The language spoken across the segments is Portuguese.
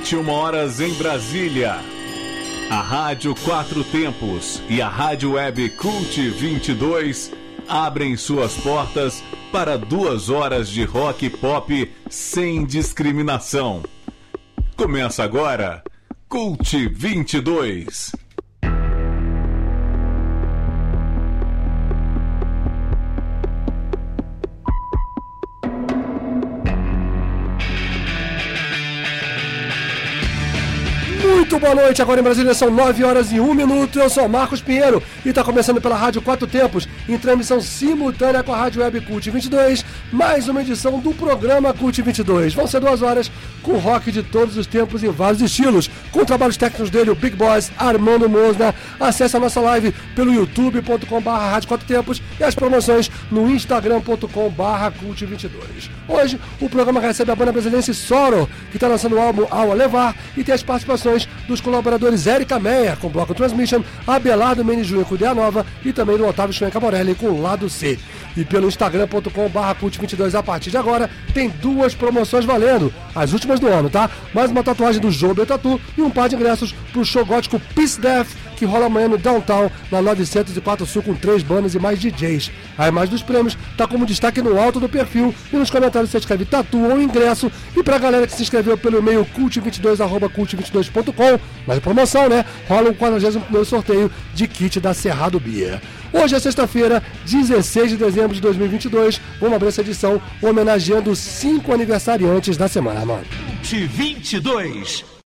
21 horas em Brasília. A Rádio Quatro Tempos e a Rádio Web Cult 22 abrem suas portas para duas horas de rock e pop sem discriminação. Começa agora Cult 22. Muito boa noite, agora em Brasília são 9 horas e 1 minuto. Eu sou Marcos Pinheiro e está começando pela Rádio Quatro Tempos, em transmissão simultânea com a Rádio Web Cult 22, mais uma edição do programa Cult 22. Vão ser duas horas com rock de todos os tempos em vários estilos, com trabalhos técnicos dele, o Big Boss, Armando Mosna. Acesse a nossa live pelo youtube.com.br Rádio Quatro Tempos e as promoções no instagram.com.br Cult 22. Hoje o programa recebe a banda brasileira Soro, que está lançando o álbum Ao Levar e tem as participações dos colaboradores Érica Meyer com Bloco Transmission, Abelardo Menes Júnior com Ideia Nova e também do Otávio Schwenka Morelli com Lado C. E pelo instagram.com.br cult22 a partir de agora tem duas promoções valendo, as últimas do ano, tá? Mais uma tatuagem do Joe Tatu e um par de ingressos pro show gótico Peace Death que rola amanhã no Downtown, na 904 Sul, com três bandas e mais DJs. A imagem dos prêmios tá como destaque no alto do perfil e nos comentários você escreve tatu ou ingresso. E pra galera que se inscreveu pelo e-mail cult22.cult22.com, mas promoção, né? Rola o 41 sorteio de kit da Cerrado Beer. Hoje é sexta-feira, 16 de dezembro de 2022. Vamos abrir essa edição homenageando cinco aniversariantes da semana, mano. Cult 22.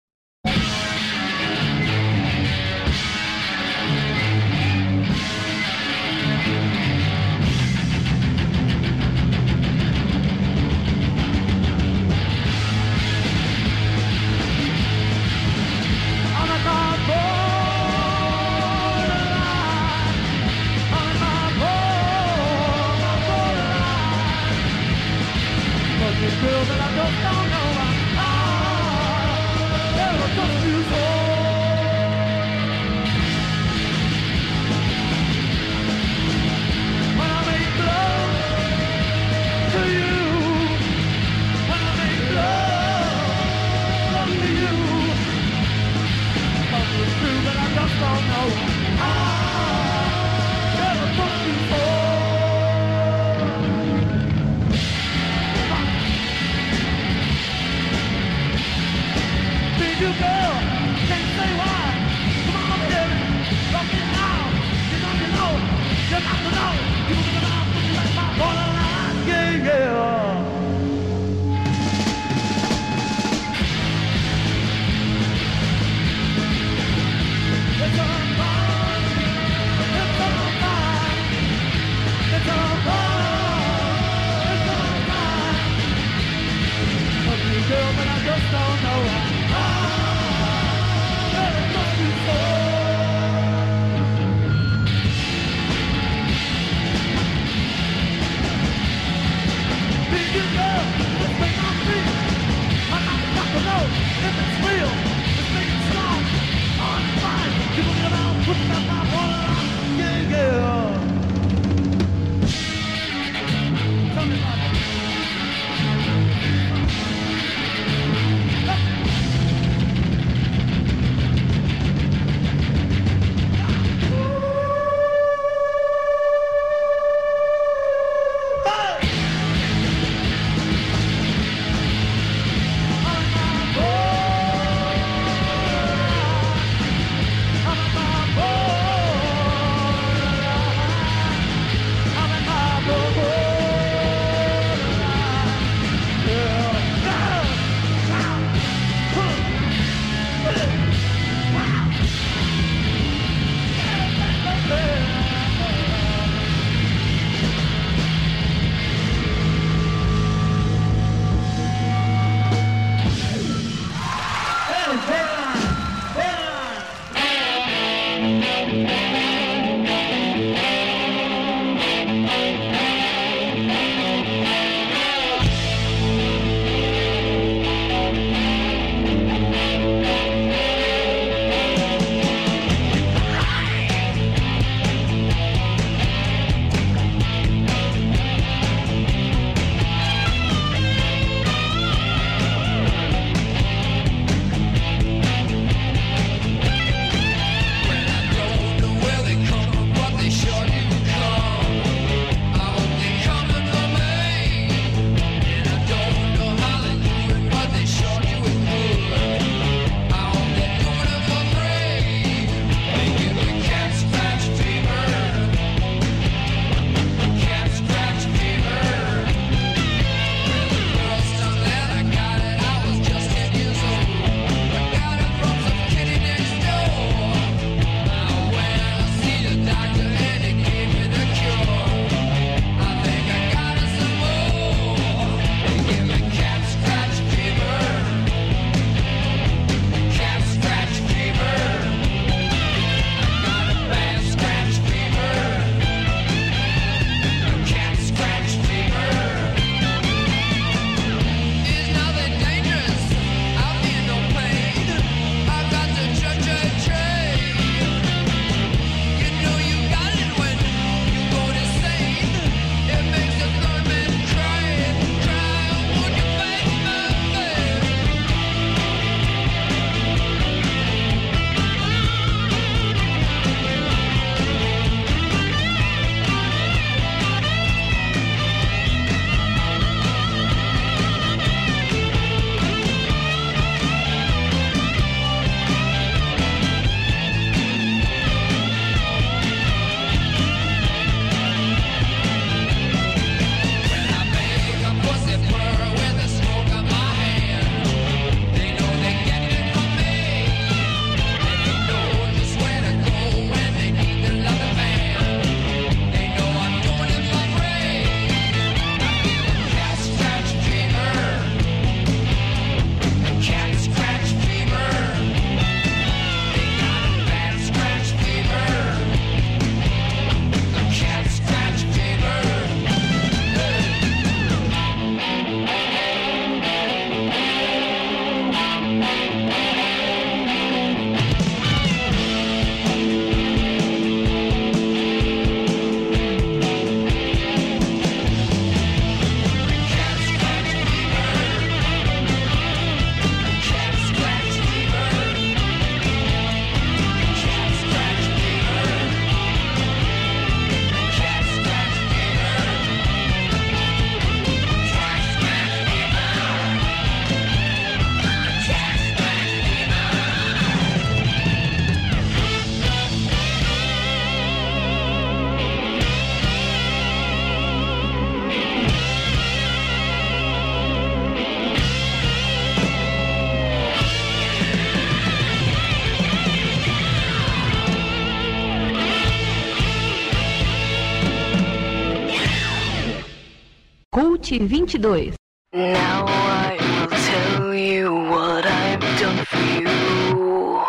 2022. Now I will tell you what I've done for you.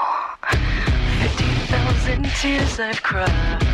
50,000 tears I've cried.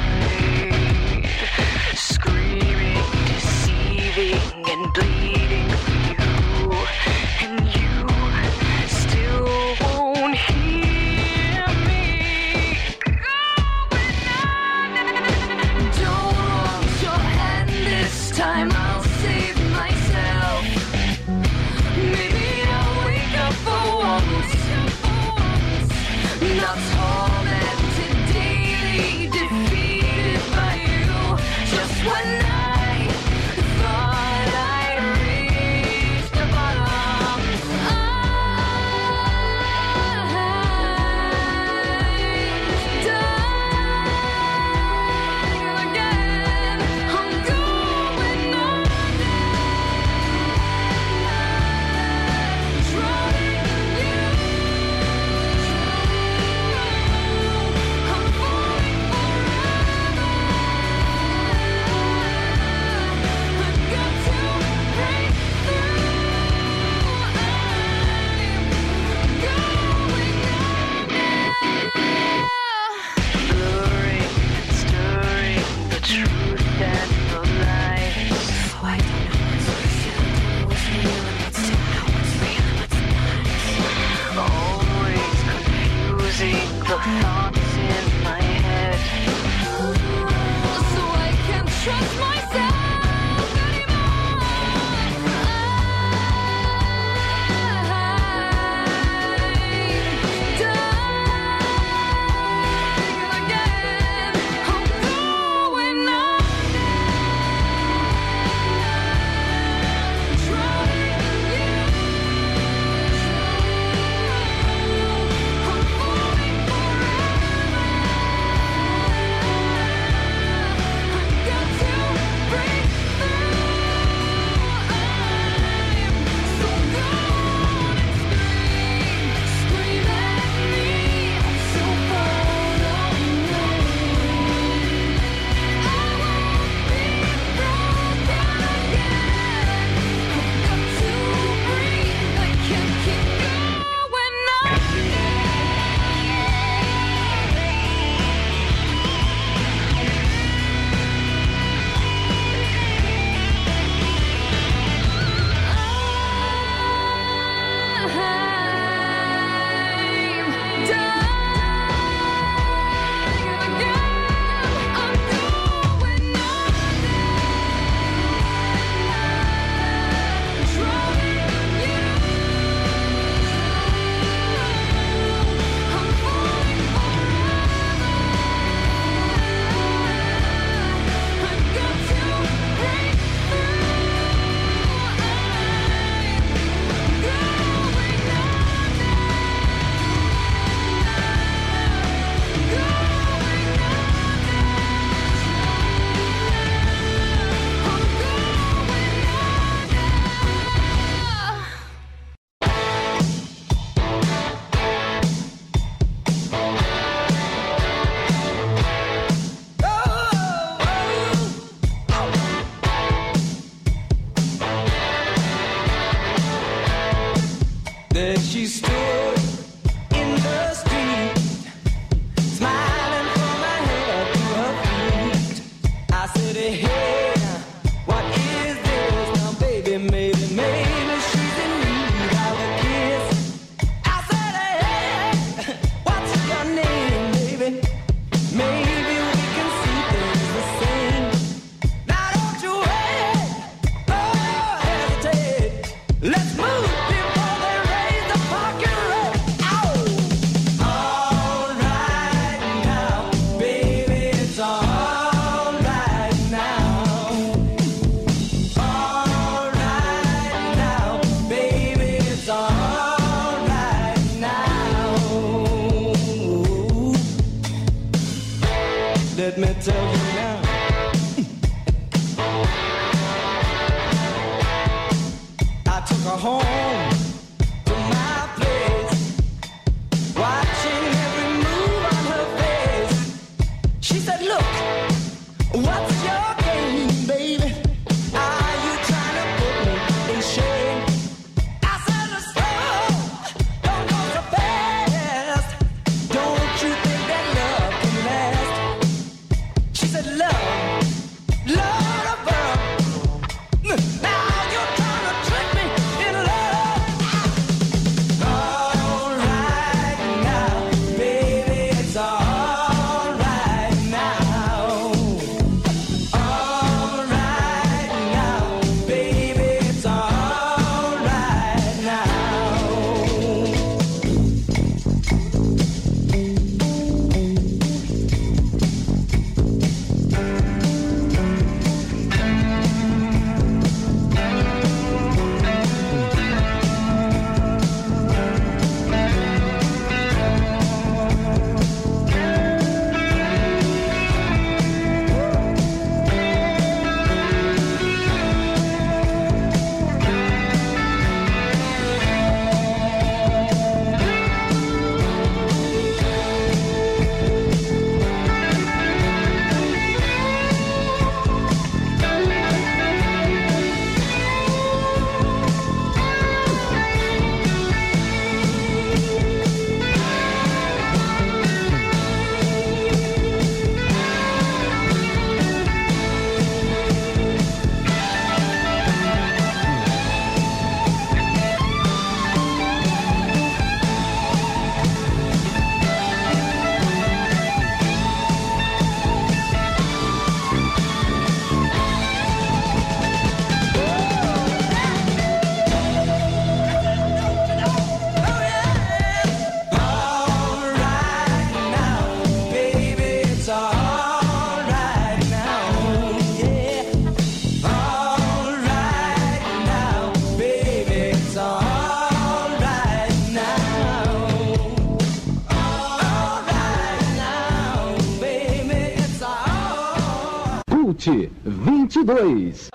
2022.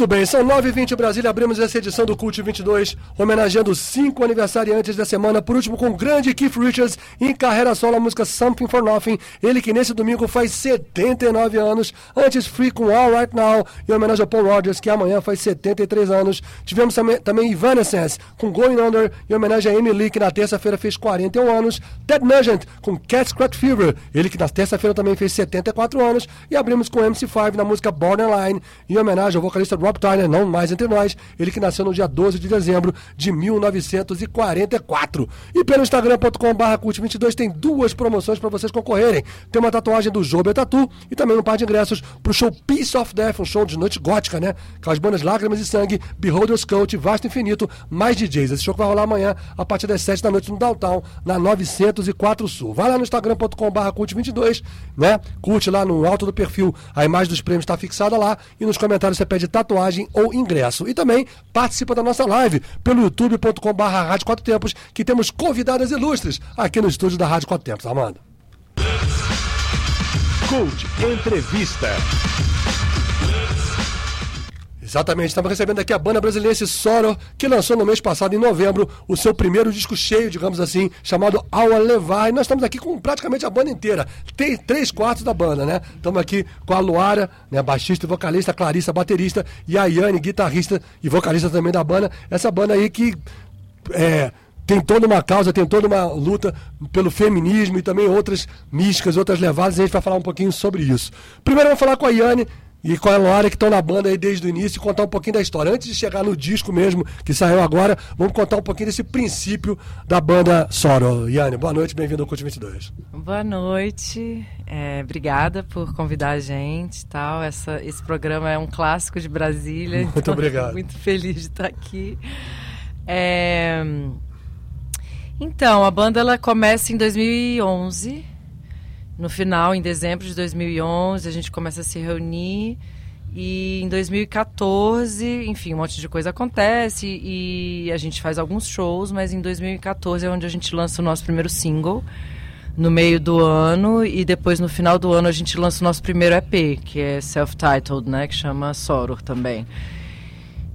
Muito bem, são 9h20 Brasília, abrimos essa edição do Cult 22, homenageando cinco aniversariantes da semana, por último com o grande Keith Richards, em carreira solo a música Something for Nothing, ele que nesse domingo faz 79 anos, antes Free com All Right Now, em homenagem ao Paul Rogers, que amanhã faz 73 anos. Tivemos também, Evanescence com Going Under, em homenagem a Lee, que na terça-feira fez 41 anos, Ted Nugent com Cat's Crack Fever, ele que na terça-feira também fez 74 anos, e abrimos com MC5 na música Borderline, em homenagem ao vocalista Rob Tyner, não mais entre nós, ele que nasceu no dia 12 de dezembro de 1944. E pelo instagram.com.br cult22 tem duas promoções para vocês concorrerem. Tem uma tatuagem do Jober Tatu e também um par de ingressos pro show Peace of Death, um show de noite gótica, né? Com as bandas Lágrimas e Sangue, Beholder's Cult, Vasto Infinito, mais DJs. Esse show que vai rolar amanhã a partir das 7 da noite no Downtown, na 904 Sul. Vai lá no instagram.com.br cult22, né? Curte lá no alto do perfil, a imagem dos prêmios está fixada lá e nos comentários você pede tatuagem ou ingresso. E também participa da nossa live pelo youtube.com.br Rádio Quatro Tempos, que temos convidadas ilustres aqui no estúdio da Rádio Quatro Tempos. Amanda. Cult Entrevista. Exatamente, estamos recebendo aqui a banda brasileira Soro, que lançou no mês passado, em novembro, o seu primeiro disco cheio, digamos assim, chamado Ao Levar. E nós estamos aqui com praticamente a banda inteira. Tem três quartos da banda, né? Estamos aqui com a Luara, né, baixista e vocalista, a Clarissa, baterista, e a Yane, guitarrista e vocalista também da banda. Essa banda aí que é, tem toda uma causa, tem toda uma luta pelo feminismo e também outras místicas, outras levadas, e a gente vai falar um pouquinho sobre isso. Primeiro vou falar com a Yane e com a Laura que estão na banda aí desde o início e contar um pouquinho da história. Antes de chegar no disco mesmo, que saiu agora, vamos contar um pouquinho desse princípio da banda Soro. Yane, boa noite, bem-vindo ao Cult 22. Boa noite, é, obrigada por convidar a gente tal. Essa, esse programa é um clássico de Brasília. Muito então obrigado. Muito feliz de estar aqui. É, então, a banda ela começa em 2011. No final, em dezembro de 2011, a gente começa a se reunir. E em 2014, enfim, um monte de coisa acontece e a gente faz alguns shows, mas em 2014 é onde a gente lança o nosso primeiro single no meio do ano e depois no final do ano a gente lança o nosso primeiro EP, que é self-titled, né, que chama Soror também.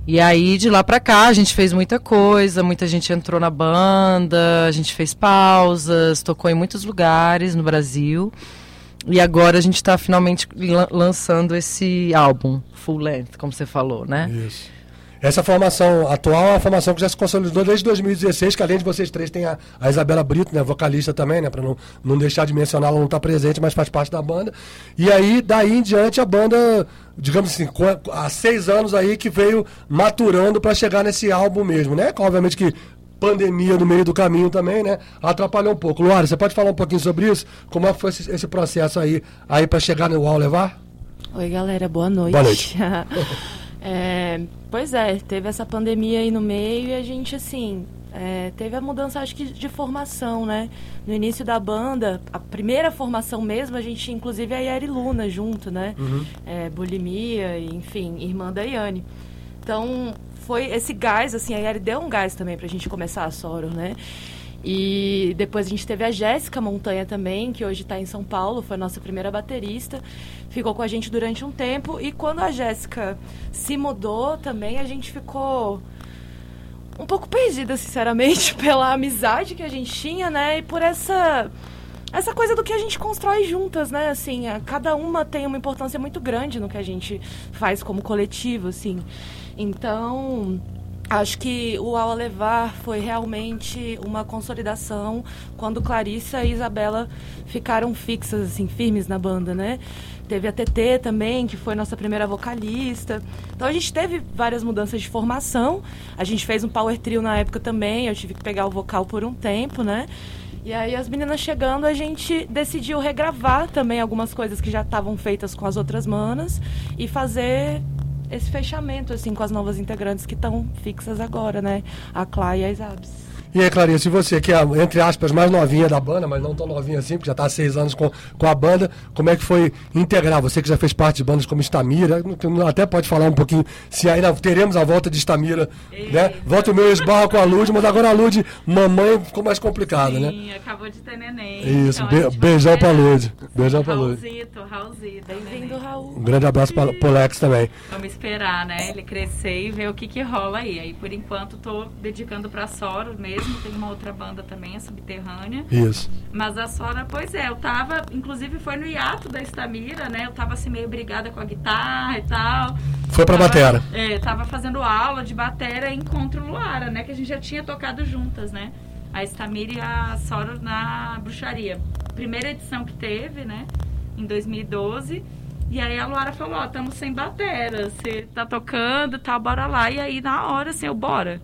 E aí de lá pra cá a gente fez muita coisa, muita gente entrou na banda, a gente fez pausas, tocou em muitos lugares no Brasil. E agora a gente está finalmente lan- lançando esse álbum, full length, como você falou, né? Isso. Essa formação atual é uma formação que já se consolidou desde 2016, que além de vocês três tem a, a Isabela Brito, né, vocalista também, né, para não, não deixar de mencionar, ela não está presente, mas faz parte da banda. E aí, daí em diante, a banda, digamos assim, há seis anos aí que veio maturando para chegar nesse álbum mesmo, né? Obviamente que pandemia no meio do caminho também, né? Atrapalhou um pouco. Luara, você pode falar um pouquinho sobre isso? Como é que foi esse, esse processo aí, aí para chegar no All Levar? Oi, galera, boa noite. Boa noite. É, pois é, teve essa pandemia aí no meio e a gente, assim, é, teve a mudança, acho que, de formação, né? No início da banda, a primeira formação mesmo, a gente, inclusive, é a Yari Luna junto, né? É, bulimia, enfim, irmã da Yane. Então, foi esse gás, assim, a Yari deu um gás também pra gente começar a Soro, né? E depois a gente teve a Jéssica Montanha também, que hoje está em São Paulo, foi a nossa primeira baterista. Ficou com a gente durante um tempo. E quando a Jéssica se mudou também, a gente ficou um pouco perdida, sinceramente, pela amizade que a gente tinha, né? E por essa essa coisa do que a gente constrói juntas, né? Assim, a- cada uma tem uma importância muito grande no que a gente faz como coletivo, assim. Então, acho que o Ao Levar foi realmente uma consolidação quando Clarissa e Isabela ficaram fixas, assim, firmes na banda, né? Teve a TT também, que foi nossa primeira vocalista. Então a gente teve várias mudanças de formação. A gente fez um power trio na época também. Eu tive que pegar o vocal por um tempo, né? E aí as meninas chegando, a gente decidiu regravar também algumas coisas que já estavam feitas com as outras manas e fazer esse fechamento assim com as novas integrantes que estão fixas agora, né? A Clá e a Isabs. E aí, Clarice, e você, que é, entre aspas, mais novinha da banda, mas não tão novinha assim, porque já está há seis anos com, com a banda, como é que foi integrar? Você que já fez parte de bandas como Estamira, até pode falar um pouquinho se ainda teremos a volta de Estamira, né? Volta o meu esbarro com a Lud, mas agora a Lud, mamãe, ficou mais complicado, né? Sim, acabou de ter neném. Isso, então a be- beijão pra. Lud. Beijão pra Lud. Raulzito, Raulzito. Bem-vindo. Raul. Um grande abraço para o Lex também. Vamos esperar, né? Ele crescer e ver o que que rola aí. Aí, por enquanto, tô dedicando pra Soro mesmo. Tem uma outra banda também, a Subterrânea. Isso. Mas a Sora, pois é, eu tava, inclusive foi no hiato da Estamira, né? Eu tava assim meio brigada com a guitarra e tal. Foi pra Tava- batera. É, tava fazendo aula de batera em Encontro Luara, né? Que a gente já tinha tocado juntas, né? A Estamira e a Sora na bruxaria. Primeira edição que teve, né? Em 2012. E aí a Luara falou, ó, estamos sem batera, você tá tocando e tal, bora lá. E aí na hora, assim, eu bora.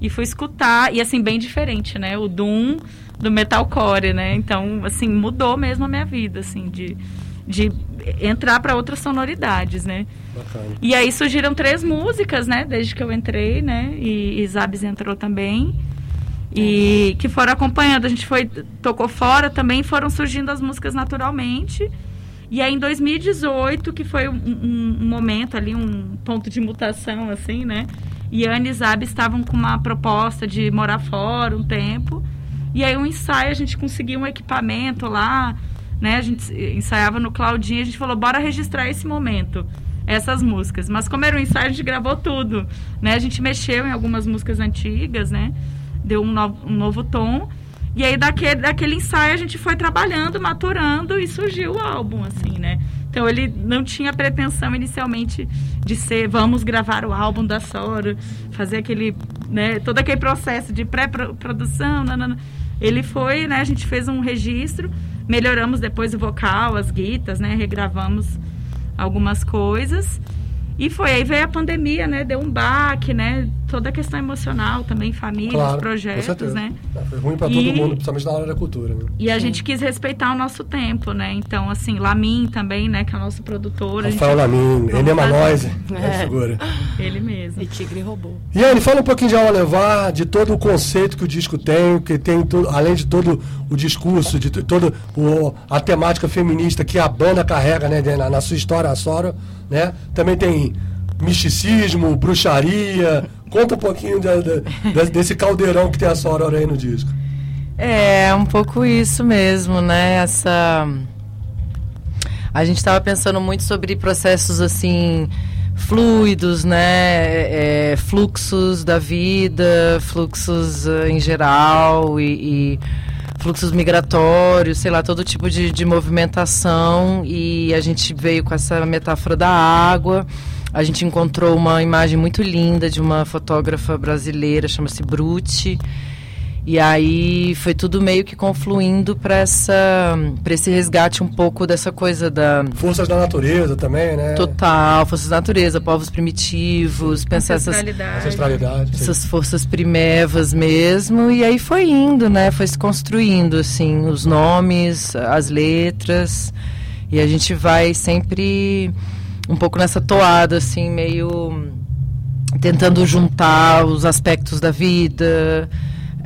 E fui escutar, e assim, bem diferente, né? O Doom do metalcore, né? Então, assim, mudou mesmo a minha vida, assim, de, de entrar para outras sonoridades, né? Bacana. E aí surgiram três músicas, né? Desde que eu entrei, né? E, e Zabs entrou também. E que foram acompanhando. A gente foi, tocou fora também, foram surgindo as músicas naturalmente. E aí em 2018, que foi um, um- um momento ali, um ponto de mutação, assim, né? E Anne e Zab estavam com uma proposta de morar fora um tempo. E aí um ensaio, a gente conseguiu um equipamento lá, né? A gente ensaiava no Claudinho, a gente falou, bora registrar esse momento, essas músicas. Mas como era um ensaio, a gente gravou tudo, né? A gente mexeu em algumas músicas antigas, né? Deu um novo, um novo tom. E aí daquele, daquele ensaio a gente foi trabalhando, maturando e surgiu o álbum, assim, né? Então ele não tinha pretensão inicialmente de ser vamos gravar o álbum da Sora, fazer aquele né, todo aquele processo de pré-produção, ele foi, né, a gente fez um registro, melhoramos depois o vocal, as guitas, né, regravamos algumas coisas. E foi aí veio a pandemia, né? Deu um baque, né? Toda a questão emocional também, famílias, Claro, projetos, né? É, Foi ruim pra todo E- mundo, principalmente na área da cultura. Né? E a gente quis respeitar o nosso tempo, né? Então, assim, Lamin também, né? Que é produtora. a gente- Rafael Lamin, Enema fazer. Noise, É. é. segura. Ele mesmo. E Tigre roubou. Yane, fala um pouquinho de Aula Levar, de todo o conceito que o disco tem, que tem tudo, além de todo o discurso, de toda a temática feminista que a banda carrega, né, de- na, na sua história, a Sora, né? Também tem misticismo, bruxaria. Conta um pouquinho da- da- desse caldeirão que tem a Sora aí no disco. É, um pouco isso mesmo, né? Essa. A gente estava pensando muito sobre processos assim fluidos, né? É, fluxos da vida, fluxos eh, em geral e, e fluxos migratórios, sei lá, todo tipo de, de movimentação. E a gente veio com essa metáfora da água. A gente encontrou uma imagem muito linda de uma fotógrafa brasileira, chama-se Brute. E aí foi tudo meio que confluindo para essa para esse resgate um pouco dessa coisa da Forças da natureza também, né? total, forças da natureza, povos primitivos, pensar essas Ancestralidade. Ancestralidade. sim. essas forças primevas mesmo e aí foi indo, né? Foi se construindo assim os nomes, as letras e a gente vai sempre um pouco nessa toada assim, meio tentando juntar os aspectos da vida,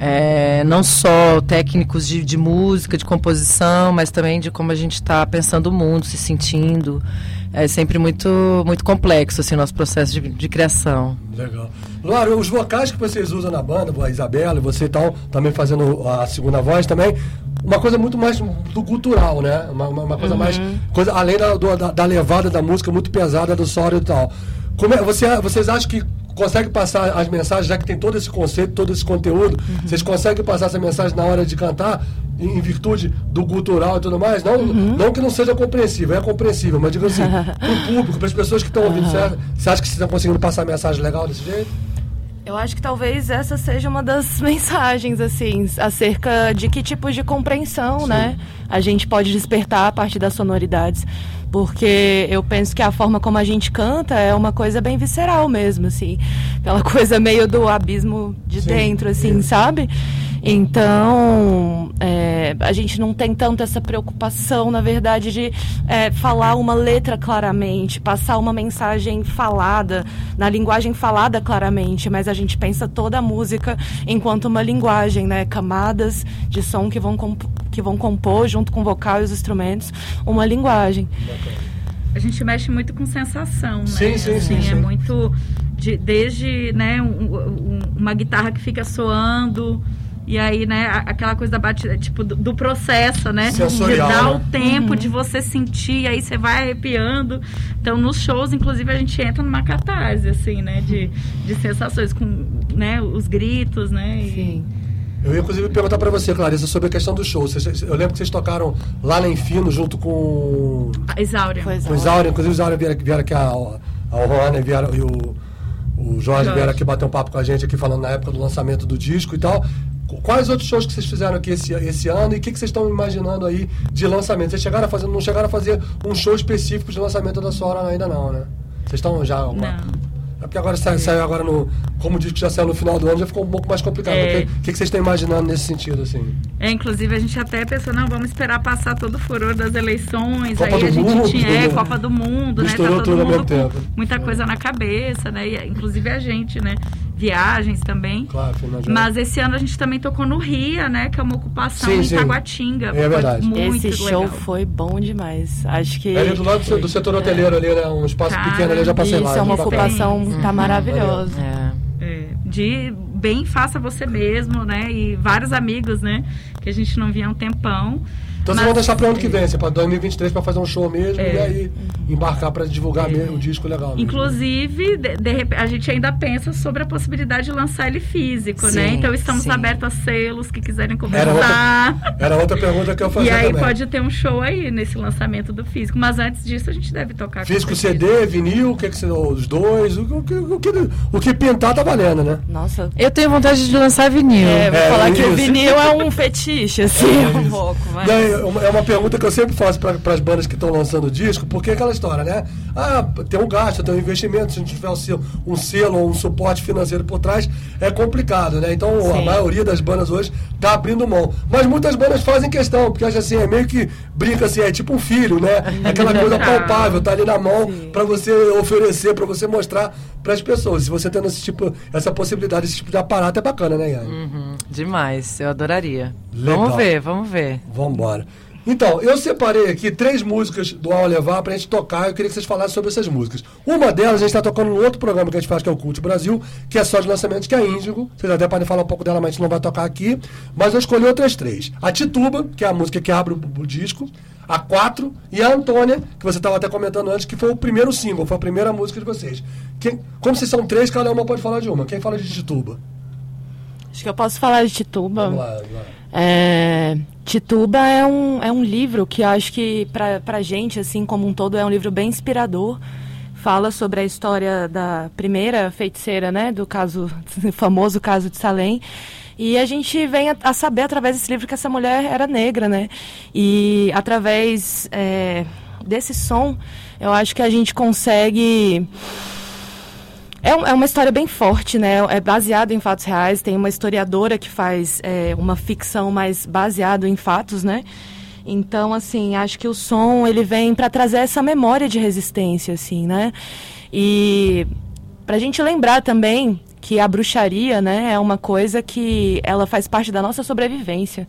é, não só técnicos de, de música, de composição, mas também de como a gente está pensando o mundo, se sentindo. É sempre muito, muito complexo assim, nosso processo de, de criação. Legal. Luara, os vocais que vocês usam na banda, a Isabela e você e tal, também fazendo a segunda voz também, uma coisa muito mais do cultural, né? Uma, uma- uma coisa mais. Coisa, além da, do- da, da levada da música muito pesada do solo e tal. Como é, você, vocês acham que consegue passar as mensagens, já que tem todo esse conceito, todo esse conteúdo, vocês conseguem passar essa mensagem na hora de cantar, em, em virtude do cultural e tudo mais? Não, não que não seja compreensível, é compreensível, mas digo assim, pro público, para as pessoas que estão ouvindo, você, você acha que vocês estão conseguindo passar a mensagem legal desse jeito? Eu acho que talvez essa seja uma das mensagens, assim, acerca de que tipo de compreensão, né? A gente pode despertar a partir das sonoridades. Porque eu penso que a forma como a gente canta é uma coisa bem visceral mesmo, assim. Aquela coisa meio do abismo de Sim. dentro, assim, sabe? Então, é, a gente não tem tanto essa preocupação, na verdade, de é, falar uma letra claramente, passar uma mensagem falada, na linguagem falada claramente, mas a gente pensa toda a música enquanto uma linguagem, né? Camadas de som que vão, comp- que vão compor, junto com o vocal e os instrumentos, uma linguagem. A gente mexe muito com sensação, né? Sim, sim, sim, Assim, sim. É muito de- desde né, um- um- uma guitarra que fica soando. E aí, né, aquela coisa da batida, tipo, do, do processo, né? Sensorial, de dar né? o tempo de você sentir, aí você vai arrepiando. Então, nos shows, inclusive, a gente entra numa catarse, assim, né? De, de sensações, com né, os gritos, né? e- Sim. Eu ia inclusive perguntar pra você, Clarissa, sobre a questão do show. Vocês- eu lembro que vocês tocaram lá na Enfino junto com, A Exáurea. Foi com o Isaura, inclusive o Isaura vieram, vieram aqui, a, a Roana e, vieram, e o, o Jorge, Jorge. vieram aqui bater um papo com a gente aqui falando na época do lançamento do disco e tal. Quais outros shows que vocês fizeram aqui esse, esse ano e o que, que vocês estão imaginando aí de lançamento? Vocês chegaram a fazer, não chegaram a fazer um show específico de lançamento da Sora ainda não, né? Vocês estão já... Não. É porque agora sai- saiu agora no. Como o disco já saiu no final do ano, já ficou um pouco mais complicado. É. O que, que que vocês estão imaginando nesse sentido, assim? É, inclusive a gente até pensou, não, vamos esperar passar todo o furor das eleições. Copa aí a gente Mundo, tinha, é, né? Copa do Mundo, Misturou né? Tá todo mundo muita coisa na cabeça, né? E, inclusive a gente, né? Viagens também. Claro, final de ano. Mas esse ano a gente também tocou no Ria, né? Que é uma ocupação Sim, em sim. Taguatinga. É Foi verdade. Muito Esse show legal. foi bom demais. Acho que. É ali do lado do, do setor hoteleiro ali, né? Um espaço Cara, pequeno ali, eu já passei Isso lá. é uma ocupação tá maravilhosa. É. É, de bem faça você mesmo, né? E vários amigos, né? Que a gente não via há um tempão. Então vocês vão deixar pra ano que vem, pra 2023 pra fazer um show mesmo É. e aí embarcar pra divulgar mesmo o disco legal. mesmo. Inclusive, de, de a gente ainda pensa sobre a possibilidade de lançar ele físico, Sim, né? Então estamos sim. abertos a selos que quiserem Era conversar. outra, era outra pergunta que eu E fazia aí também. pode ter um show aí nesse lançamento do físico. Mas antes disso, a gente deve tocar. Físico. CD, vinil, o que que você, os dois, o, o que- o que, o que pintar tá valendo, né? Nossa. Eu tenho vontade de lançar vinil. É, vou É, falar que o vinil é um fetiche, assim, um isso. pouco. Mas... Não, é uma- é uma pergunta que eu sempre faço para as bandas que estão lançando disco, porque é aquela história, né? Ah, tem um gasto, tem um investimento, se não tiver um selo, um selo ou um suporte financeiro por trás, é complicado, né? Então a Sim. maioria das bandas hoje tá abrindo mão. Mas muitas bandas fazem questão, porque acha assim, é meio que brinca assim, é tipo um filho, né? Aquela coisa palpável, tá ali na mão para você oferecer, para você mostrar para as pessoas. Se você tendo esse tipo, essa possibilidade, esse tipo de aparato é bacana, né, Ian? Uhum, demais, eu adoraria. Legal. Vamos ver, vamos ver. Vambora. Então, eu separei aqui três músicas do Ao Levar pra gente tocar. Eu queria que vocês falassem sobre essas músicas. Uma delas a gente está tocando no outro programa que a gente faz, que é o Cult Brasil, que é só de lançamentos, que é a Índigo. Vocês até podem falar um pouco dela, mas a gente não vai tocar aqui. Mas eu escolhi outras três. A Tituba, que é a música que abre o, o disco. A 4 e a Antônia, que você estava até comentando antes, que foi o primeiro single, foi a primeira música de vocês. Quem, como vocês são três, cada uma pode falar de uma. Quem fala de Tituba? Acho que eu posso falar de Tituba. Vamos lá, vamos lá. É, Tituba é um, é um livro que acho que pra, pra gente, assim como um todo, é um livro bem inspirador. Fala sobre a história da primeira feiticeira, né? Do caso, do famoso caso de Salem. E a gente vem a, a saber através desse livro que essa mulher era negra, né? E através é, desse som, eu acho que a gente consegue é, é uma história bem forte, né? É baseado em fatos reais. Tem uma historiadora que faz é, uma ficção mais baseado em fatos, né? Então, assim, acho que o som ele vem para trazer essa memória de resistência, assim, né? E pra gente lembrar também que a bruxaria, né, é uma coisa que ela faz parte da nossa sobrevivência.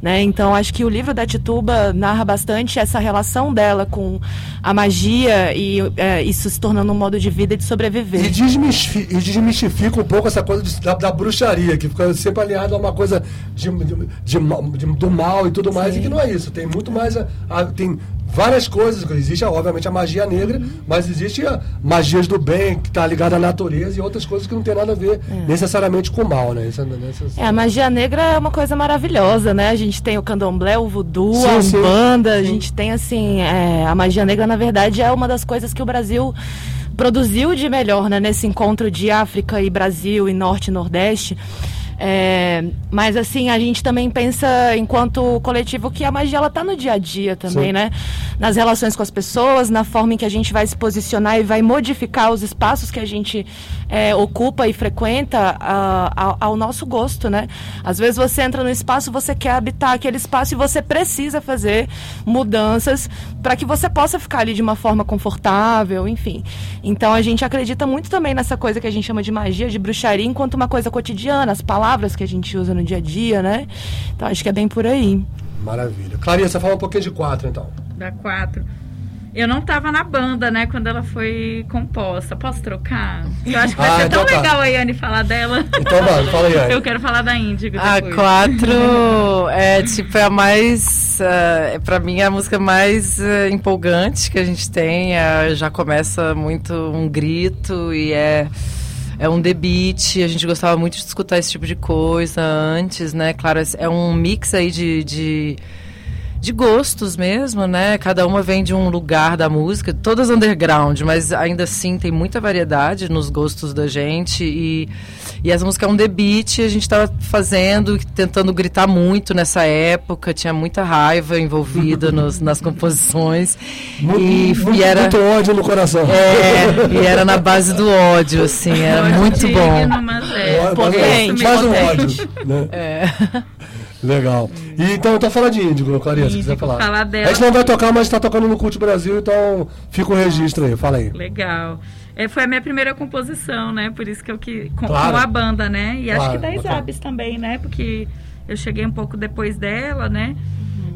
Né? Então, acho que o livro da Tituba narra bastante essa relação dela com a magia e é, isso se tornando um modo de vida e de sobreviver. E, desmisti- e desmistifica um pouco essa coisa de- da, da bruxaria, que fica sempre alinhado a uma coisa de, de- do mal e tudo mais, e que não é isso. Tem muito mais. A, a- tem várias coisas. Existe, obviamente, a magia negra, mas existe a magias do bem, que está ligada à natureza, e outras coisas que não tem nada a ver necessariamente com o mal, né? Nessas- É, a magia negra é uma coisa maravilhosa, né? A gente tem o candomblé, o voodoo, Sim, a umbanda, a gente tem assim, é, a magia negra na verdade é uma das coisas que o Brasil produziu de melhor, né? Nesse encontro de África e Brasil e Norte e Nordeste. É, mas assim, a gente também pensa enquanto coletivo que a magia ela tá no dia a dia também, Sim. né? Nas relações com as pessoas, na forma em que a gente vai se posicionar e vai modificar os espaços que a gente é, ocupa e frequenta ah, ao, ao nosso gosto, né? Às vezes você entra no espaço, você quer habitar aquele espaço e você precisa fazer mudanças para que você possa ficar ali de uma forma confortável, enfim. Então a gente acredita muito também nessa coisa que a gente chama de magia, de bruxaria, enquanto uma coisa cotidiana, as palavras que a gente usa no dia a dia, né? Então acho que é bem por aí. Maravilha. Clarissa, fala um pouquinho de quatro, então. Da 4. Eu não tava na banda, né, quando ela foi composta. Posso trocar? Eu acho que vai Ah, ser tão então tá. legal a Yane falar dela. Então vai, fala aí. Eu quero falar da Índigo A depois. 4 é tipo é a mais. Uh, para mim é a música mais eh, empolgante que a gente tem. Eh, já começa muito um grito e é. É um debite, a gente gostava muito de escutar esse tipo de coisa antes, né? Claro, é um mix aí de, de, de gostos mesmo, né? Cada uma vem de um lugar da música, todas underground, mas ainda assim tem muita variedade nos gostos da gente e, e essa música é um debite, a gente estava fazendo, tentando gritar muito nessa época, tinha muita raiva envolvida nos, nas composições Mu- e, mu- e era Muito ódio no coração. é, e era na base do ódio, assim, era muito bom. mas é, potente, Faz um ódio. Né? É. Legal. E, então, então fala de Índigo, Clarissa, se quiser falar. falar dela. A gente não vai tocar, mas está tocando no Cult Brasil, então fica o registro aí. Fala aí. Legal. É, foi a minha primeira composição, né? Por isso que eu que com, Claro. com a banda, né? E acho Claro, que da. Isabes também, né? Porque eu cheguei um pouco depois dela, né?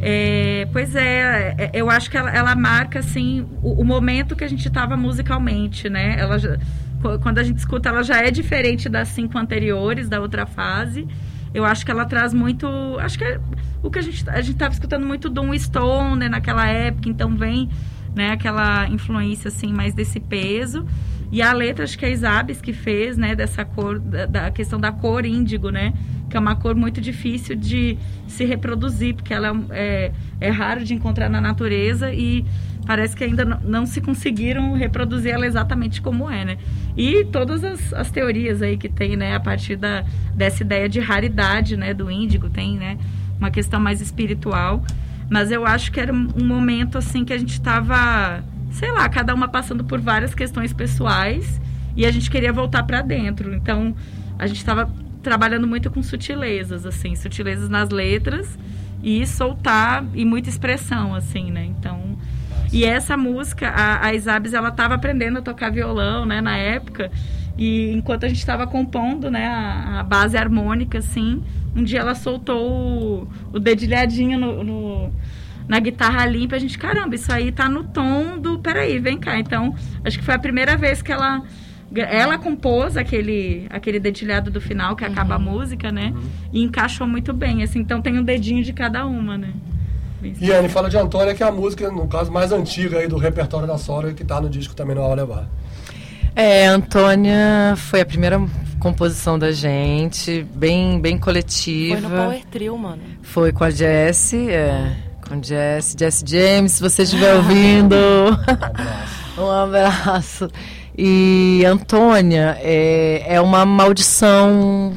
É, pois é, é, eu acho que ela, ela marca assim o, o momento que a gente estava musicalmente, né? Ela já- qu- quando a gente escuta, ela já é diferente das cinco anteriores, da outra fase. Eu acho que ela traz muito. Acho que é o que a gente a estava escutando muito do um Stoner naquela época, então vem né, aquela influência assim mais desse peso. E a letra acho que é a Isabes que fez, né, dessa cor da, da questão da cor índigo, né, que é uma cor muito difícil de se reproduzir, porque ela é, é raro de encontrar na natureza e parece que ainda não, se conseguiram reproduzir ela exatamente como é, né? E todas as, as teorias aí que tem, né, a partir da, dessa ideia de raridade, né, do índigo, tem, né, uma questão mais espiritual. Mas eu acho que era um um momento, assim, que a gente estava, sei lá, cada uma passando por várias questões pessoais e a gente queria voltar para dentro. Então, a gente estava trabalhando muito com sutilezas, assim, sutilezas nas letras e soltar e muita expressão, assim, né? Então, e essa música, a, a Isabes, ela estava aprendendo a tocar violão, né, na época. E enquanto a gente estava compondo, né, a, a base harmônica, assim, um dia ela soltou o, o dedilhadinho no, no- na guitarra limpa. A gente, caramba, isso aí tá no tom do. Peraí, vem cá. Então, acho que foi a primeira vez que ela. Ela compôs aquele, aquele dedilhado do final, que acaba a música, né? E encaixou muito bem, assim. Então tem um dedinho de cada uma, né? E Anne, fala de Antônia, que é a música, no caso, mais antiga aí do repertório da Sora, que tá no disco também no Levar. É, Antônia foi a primeira composição da gente, bem, bem coletiva. Foi no Power Trio, mano. Foi com a Jessie, é, com Jessie, Jessie James, se você estiver ouvindo. um abraço. E Antônia é, é uma maldição.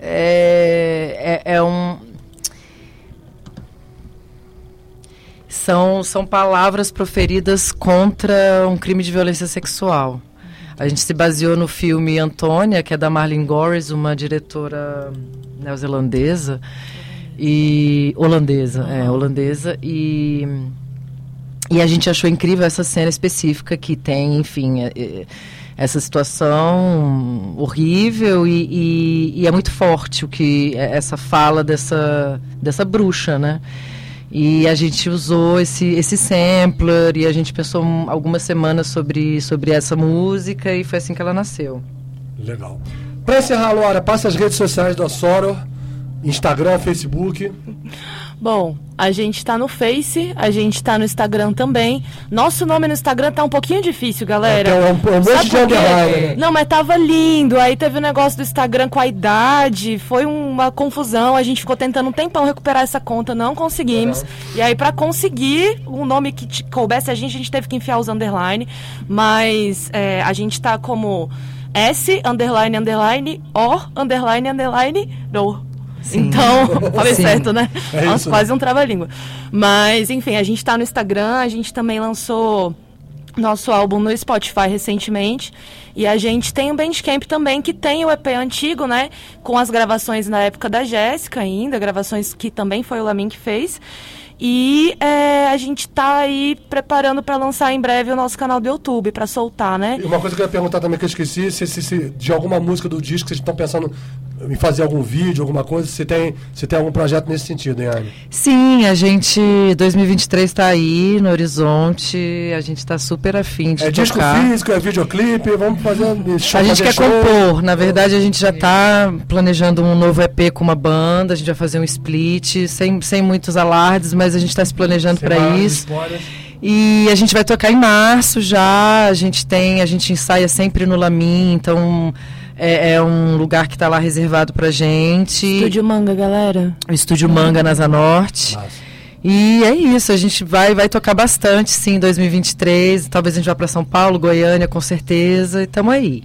É, é, é um. São, são palavras proferidas contra um crime de violência sexual. A gente se baseou no filme Antônia, que é da Marlene Gorris, uma diretora neozelandesa e holandesa, é holandesa e e a gente achou incrível essa cena específica que tem, enfim, é, é, essa situação horrível e, e- e é muito forte o que é essa fala dessa dessa bruxa, né? E a gente usou esse, esse sampler e a gente pensou um- algumas semanas sobre, sobre essa música e foi assim que ela nasceu. Legal. Pra encerrar, Laura, passa as redes sociais da Soro, Instagram, Facebook. Bom, a gente tá no Face, a gente tá no Instagram também. Nosso nome no Instagram tá um pouquinho difícil, galera. É, um- um monte de underline? Não, mas tava lindo. Aí teve o negócio do Instagram com a idade, foi uma confusão. A gente ficou tentando um tempão recuperar essa conta, não conseguimos. E aí, pra conseguir um nome que te- coubesse a gente, a gente teve que enfiar os underline. Mas é, a gente tá como S, underline, underline, O, underline, underline, do. Sim. Então, falei Sim. certo, né? É Nossa, isso, quase um trava-língua. Mas, enfim, a gente tá no Instagram, a gente também lançou nosso álbum no Spotify recentemente. E a gente tem o Bandcamp também, que tem o EP antigo, né? Com as gravações na época da Jéssica ainda, gravações que também foi o Lamin que fez. E é, a gente tá aí preparando para lançar em breve o nosso canal do YouTube, para soltar, né? E uma coisa que eu ia perguntar também que eu esqueci, se, se- se de alguma música do disco vocês estão pensando em fazer algum vídeo, alguma coisa, se tem, se tem algum projeto nesse sentido, hein, Anne? Sim, a gente 2023 está aí no horizonte, a gente está super afim de É disco tocar. físico, é videoclipe, vamos fazer show, A gente quer show. compor, na verdade a gente já está planejando um novo EP com uma banda, a gente vai fazer um split, sem, sem muitos alardes, mas a gente está se planejando para isso. spoilers. E a gente vai tocar em março já, a gente tem, a gente ensaia sempre no Lamin, então é, é um lugar que está lá reservado pra gente. Estúdio Manga, galera. O Estúdio Manga na Asa Norte. Massa. E é isso, a gente vai, vai tocar bastante, sim, em 2023. Talvez a gente vá para São Paulo, Goiânia, com certeza. E estamos aí.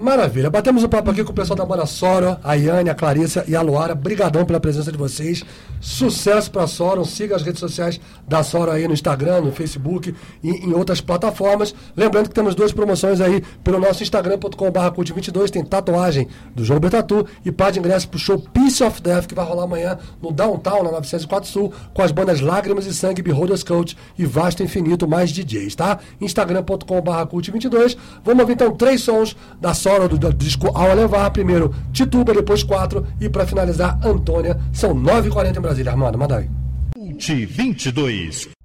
Maravilha. Batemos um papo aqui com o pessoal da banda Soro, a Iane, a Clarissa e a Luara. Brigadão pela presença de vocês. Sucesso pra Soro. Siga as redes sociais da Soro aí no Instagram, no Facebook e em outras plataformas. Lembrando que temos duas promoções aí pelo nosso instagram.com.br cult22. Tem tatuagem do João Betatu e par de ingresso pro show Peace of Death que vai rolar amanhã no Downtown, na 904 Sul, com as bandas Lágrimas e Sangue, Beholders Coach e Vasto Infinito, mais DJs, tá? instagram.com.br cult22. Vamos ouvir então três sons da Soro do, do disco Ao Levar. Primeiro Tituba, depois quatro e pra finalizar Antônia. São 9h40 em Brasília. Armando, manda aí. Cult 22.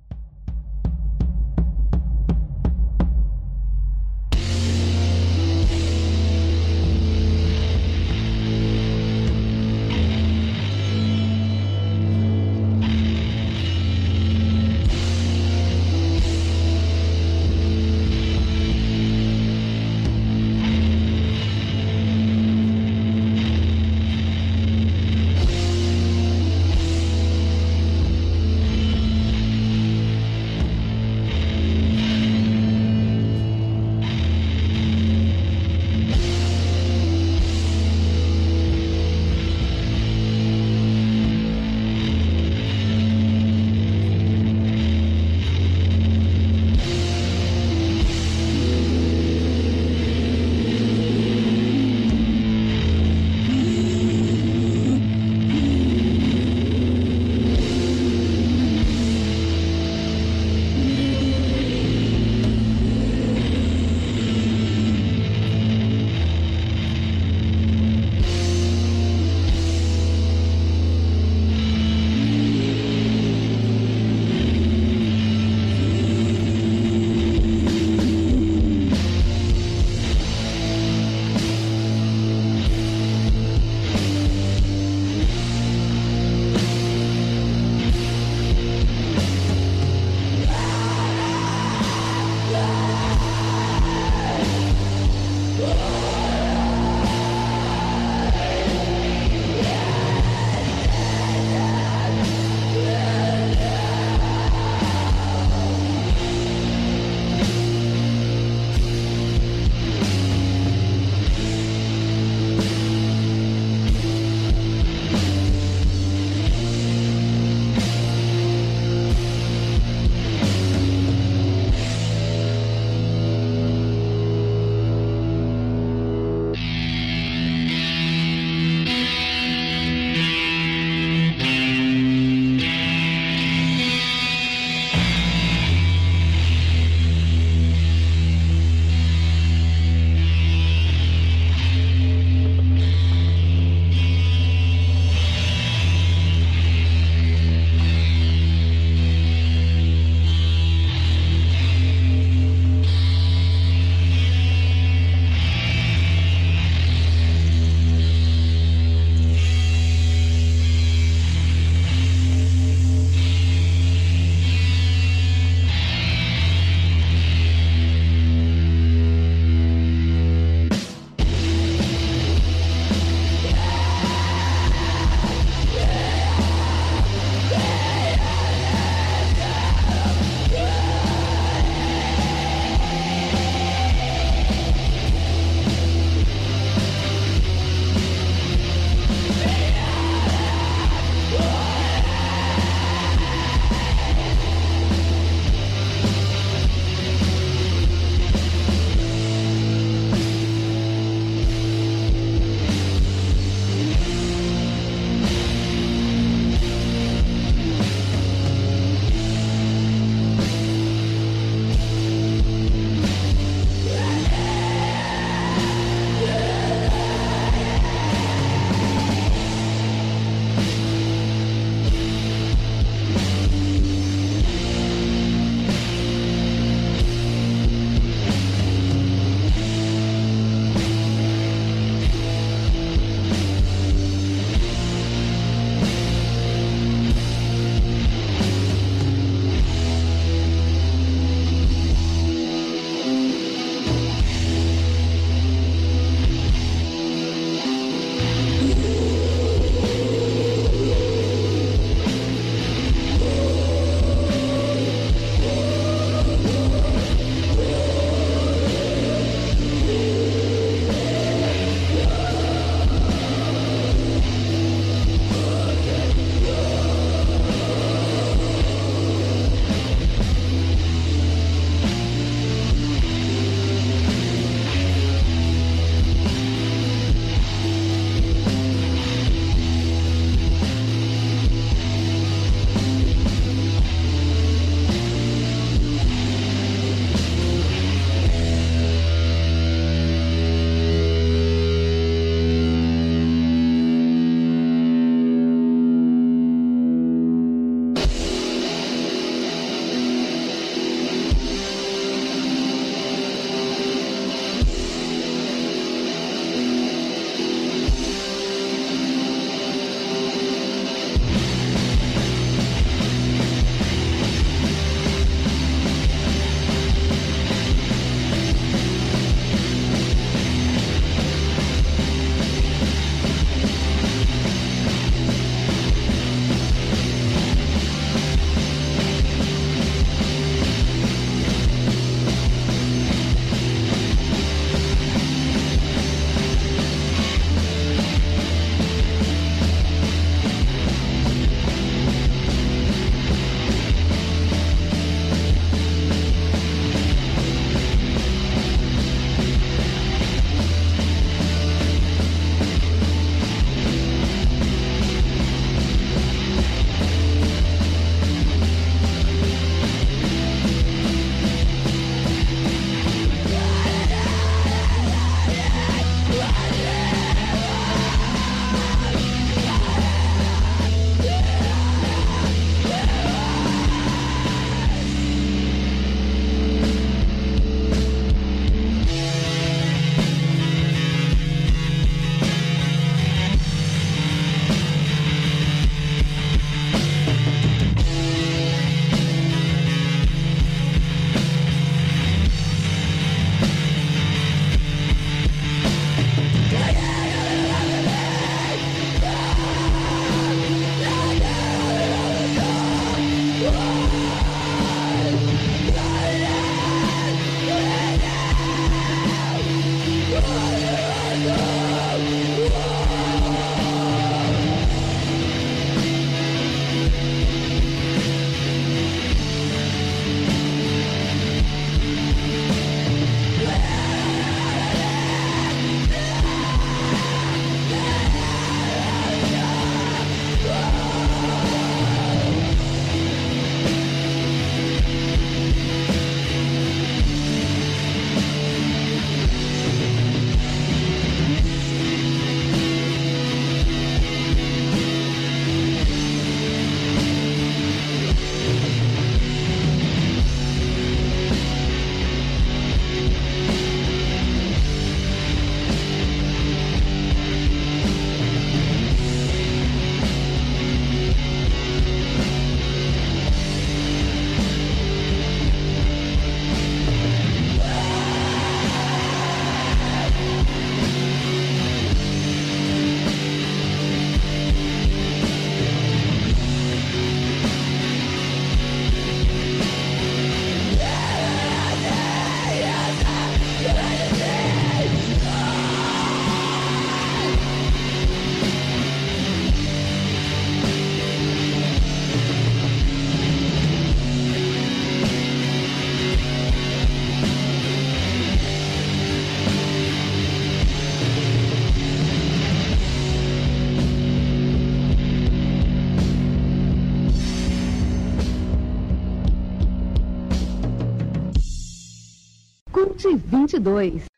22.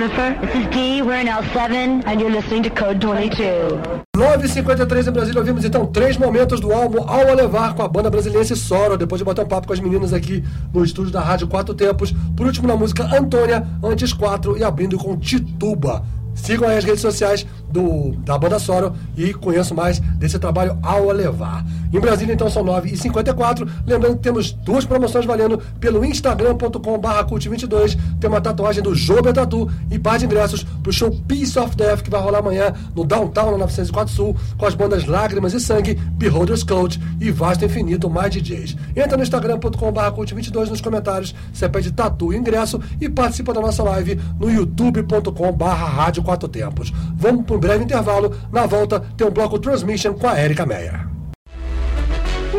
Jennifer. This is Dee. We're in L7, and you're listening to Code 22. 9h53 em Brasília, ouvimos então três momentos do álbum Ao a Levar com a banda brasiliense Soro, depois de bater um papo com as meninas aqui no estúdio da Rádio Quatro Tempos. Por último, na música Antônia, antes quatro e abrindo com Tituba. Sigam aí as redes sociais do, da banda Soro e conheçam mais desse trabalho Ao a Levar. Em Brasília, então, são 9h54. Lembrando que temos duas promoções valendo pelo instagram.com.br cult22. Tem uma tatuagem do Jobe Tatu e par de ingressos pro show Peace of Death, que vai rolar amanhã no Downtown, na 904 Sul, com as bandas Lágrimas e Sangue, Beholders Cult e Vasto Infinito, mais DJs. Entra no instagram.com.br cult22 nos comentários, você pede tatu e ingresso e participa da nossa live no youtube.com.br Rádio Quatro Tempos. Vamos para um breve intervalo. Na volta, tem um bloco Transmission com a Erika Meyer.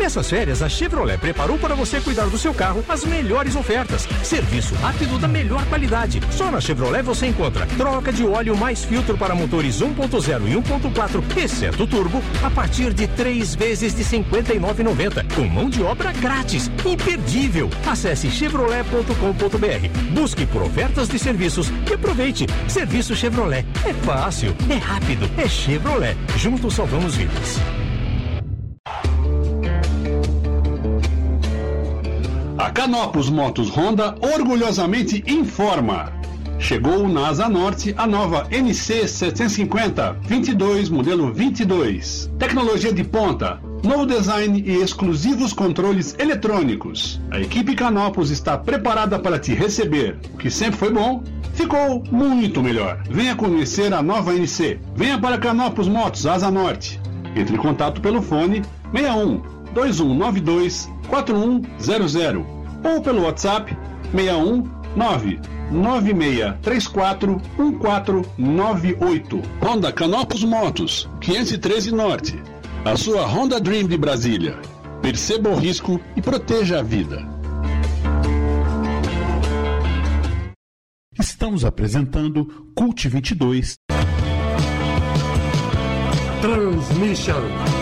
Nessas férias, a Chevrolet preparou para você cuidar do seu carro as melhores ofertas. Serviço rápido da melhor qualidade. Só na Chevrolet você encontra troca de óleo mais filtro para motores 1.0 e 1.4, exceto turbo, a partir de três vezes de R$ 59,90, com mão de obra grátis. Imperdível! Acesse chevrolet.com.br. Busque por ofertas de serviços e aproveite. Serviço Chevrolet. É fácil, é rápido, é Chevrolet. Juntos salvamos vidas. A Canopus Motos Honda orgulhosamente informa. Chegou na Asa Norte a nova NC 750 22 modelo 22. Tecnologia de ponta, novo design e exclusivos controles eletrônicos. A equipe Canopus está preparada para te receber. O que sempre foi bom, ficou muito melhor. Venha conhecer a nova NC. Venha para Canopus Motos Asa Norte. Entre em contato pelo fone 61 2192 4100 ou pelo WhatsApp 61 9634 1498. Honda Canopus Motos 513 Norte. A sua Honda Dream de Brasília. Perceba o risco e proteja a vida. Estamos apresentando Cult 22. Transmission.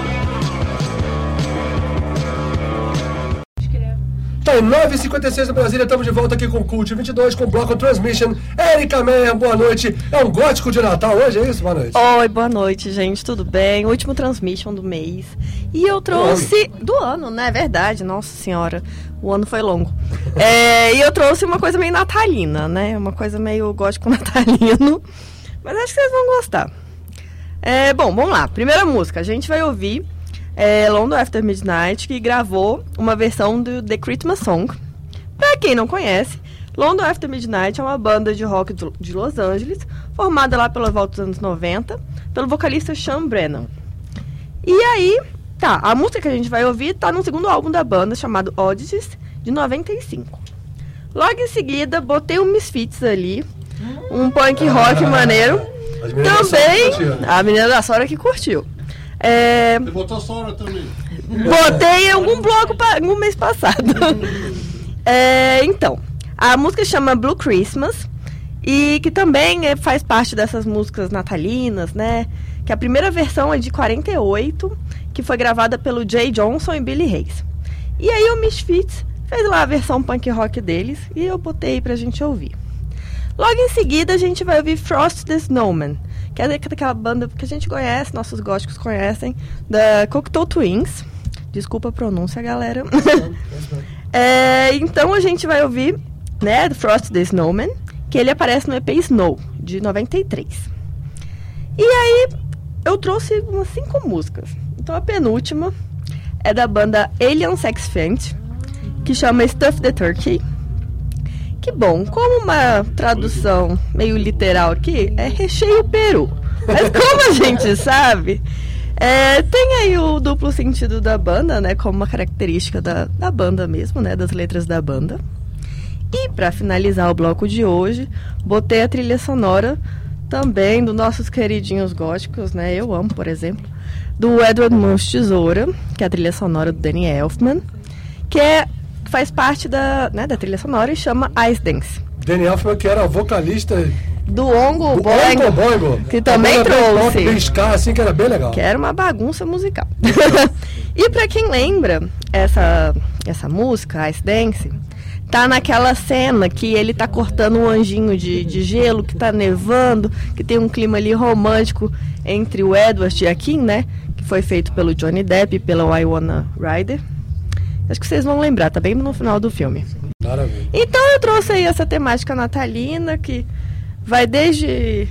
Em 9h56 da Brasília, estamos de volta aqui com o Cult 22, com o bloco Transmission. Erika Meyer, boa noite. É um gótico de Natal hoje, é isso? Boa noite. Oi, boa noite, gente, tudo bem? Último transmission do mês. E eu trouxe. Do ano, né? É verdade, nossa senhora. O ano foi longo. É, e eu trouxe uma coisa meio natalina, né? Uma coisa meio gótico natalino. Mas acho que vocês vão gostar. É, bom, vamos lá. Primeira música, a gente vai ouvir é, London After Midnight, que gravou uma versão do The Christmas Song. Pra quem não conhece, London After Midnight é uma banda de rock de Los Angeles, formada lá pela volta dos anos 90, pelo vocalista Sean Brennan. E aí, tá, a música que a gente vai ouvir tá no segundo álbum da banda, chamado Odysseus, de 95. Logo em seguida, botei um Misfits ali, um punk rock maneiro. Também, a menina da Sora que curtiu. É, Você botou Sora também. Botei em algum bloco no mês passado. É, então, a música chama Blue Christmas e que também é, faz parte dessas músicas natalinas, né? Que a primeira versão é de 48, que foi gravada pelo Jay Johnson e Billy Hayes. E aí o Misfits fez lá a versão punk rock deles e eu botei pra gente ouvir. Logo em seguida a gente vai ouvir Frost the Snowman, que é daquela banda que a gente conhece, nossos góticos conhecem, da Cocteau Twins. Desculpa a pronúncia, galera. É, então a gente vai ouvir, né, Frost the Snowman, que ele aparece no EP Snow, de 93. E aí eu trouxe umas cinco músicas. Então a penúltima é da banda Alien Sex Fent, que chama Stuff the Turkey. Que bom, como uma tradução meio literal aqui, é recheio peru. Mas como a gente sabe, é, tem aí o duplo sentido da banda, né? Como uma característica da, da banda mesmo, né? Das letras da banda. E para finalizar o bloco de hoje, botei a trilha sonora também dos nossos queridinhos góticos, né? Eu amo, por exemplo, do Edward Munch Tesoura, que é a trilha sonora do Danny Elfman, que é que faz parte da, né, da trilha sonora e chama Ice Dance. Danny Elfman, que era vocalista Do Ongo do Boingo, Oingo Boingo. que também bem trouxe. Bem ska, assim, que era bem legal. Que era uma bagunça musical. e pra quem lembra essa, essa música, Ice Dance, tá naquela cena que ele tá cortando um anjinho de, de gelo, que tá nevando, que tem um clima ali romântico entre o Edward e a Kim, né? Que foi feito pelo Johnny Depp e pela Winona Ryder. Acho que vocês vão lembrar, tá bem no final do filme. Maravilha. Então eu trouxe aí essa temática natalina que vai desde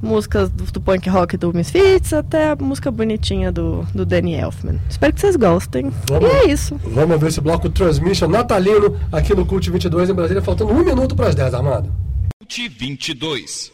músicas do, do punk rock do Misfits até a música bonitinha do, do Danny Elfman. Espero que vocês gostem. Vamos. E é isso. Vamos ver esse bloco Transmission natalino aqui no Cult 22 em Brasília, faltando um minuto para as 10, Armado. Cult 22.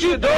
22.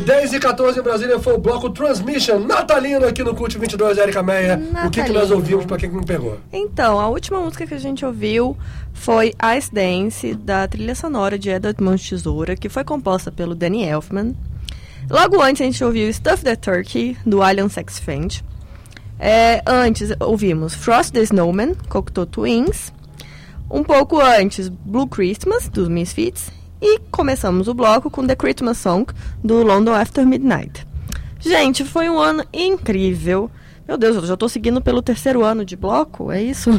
Tá aí, 10 e 14 em Brasília foi o bloco Transmission natalino aqui no Cult 22, Erika Meia. O que, que nós ouvimos pra quem não pegou? Então, a última música que a gente ouviu foi Ice Dance, da trilha sonora de Edward Mãos Tesoura, que foi composta pelo Danny Elfman. Logo antes a gente ouviu Stuff the Turkey, do Alien Sex Friend. É, antes ouvimos Frost the Snowman, Cocteau Twins. Um pouco antes, Blue Christmas, dos Misfits. E começamos o bloco com The Christmas Song, do London After Midnight. Gente, foi um ano incrível. Meu Deus, eu já tô seguindo pelo terceiro ano de bloco, é isso?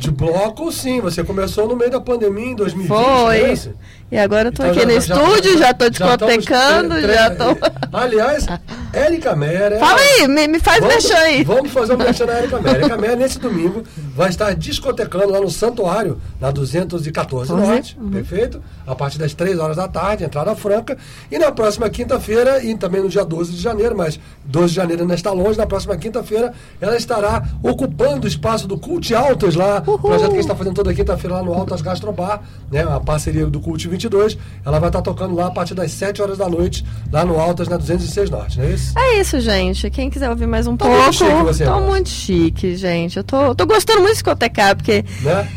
De bloco, sim. Você começou no meio da pandemia em 2020, não Foi. é isso? E agora eu tô Então aqui já- no já- estúdio, já, tô já estamos discotecando, já tô. Aliás, Érica Mera. Fala aí, me, me faz vamos, mexer aí. Vamos fazer um mexer na Érica Mera. Érica Mera, nesse domingo, vai estar discotecando lá no Santuário, na 214 Uhum, Norte, perfeito? A partir das 3 horas da tarde, entrada franca. E na próxima quinta-feira, e também no dia 12 de janeiro, mas 12 de janeiro ainda está longe, na próxima quinta-feira, ela estará ocupando o espaço do Cult Altos lá, projeto que a gente está fazendo toda quinta-feira lá no Altas Gastrobar, né? A parceria do Cult 22. Ela vai estar tocando lá a partir das 7 horas da noite, lá no Altas, na 206 Norte, não é isso? É isso, gente. Quem quiser ouvir mais um Tá pouco. muito chique você, tô muito chique, gente. Eu tô, tô gostando muito de discotecar, porque Né?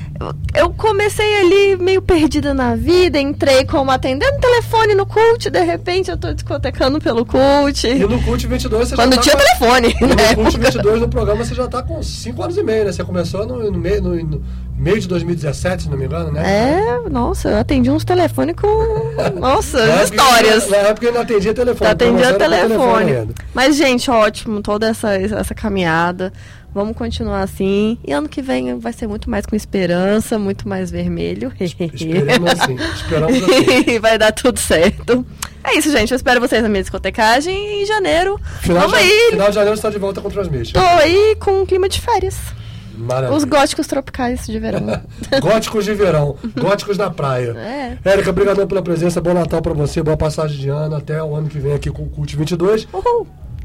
eu, comecei ali meio perdida na vida, entrei como atendendo telefone no cult, de repente eu tô discotecando pelo cult. E no Cult 22 você Quando já tá tinha com- telefone, E né? No Cult 22 no programa você já tá com 5 anos e meio, né? Você começou no, no meio, no, no meio de 2017, se não me engano, né? É, nossa, eu atendi uns telefones com. Nossa, época histórias. eu- Na época eu não atendia telefone. Atendia promoção era por telefone. ainda. Mas, gente, ótimo, toda essa, essa caminhada. Vamos continuar assim. E ano que vem vai ser muito mais com esperança, muito mais vermelho. Esperamos assim, esperamos assim. vai dar tudo certo. É isso, gente. Eu espero vocês na minha discotecagem em janeiro. Final, Vamos de, aí. final de janeiro você tá de volta com o Transmission. Tô aí com um clima de férias. Maravilha. Os góticos tropicais de verão. Góticos de verão, góticos na praia. É. Érica, obrigadão pela presença, bom Natal pra você, boa passagem de ano, até o ano que vem aqui com o Cult 22.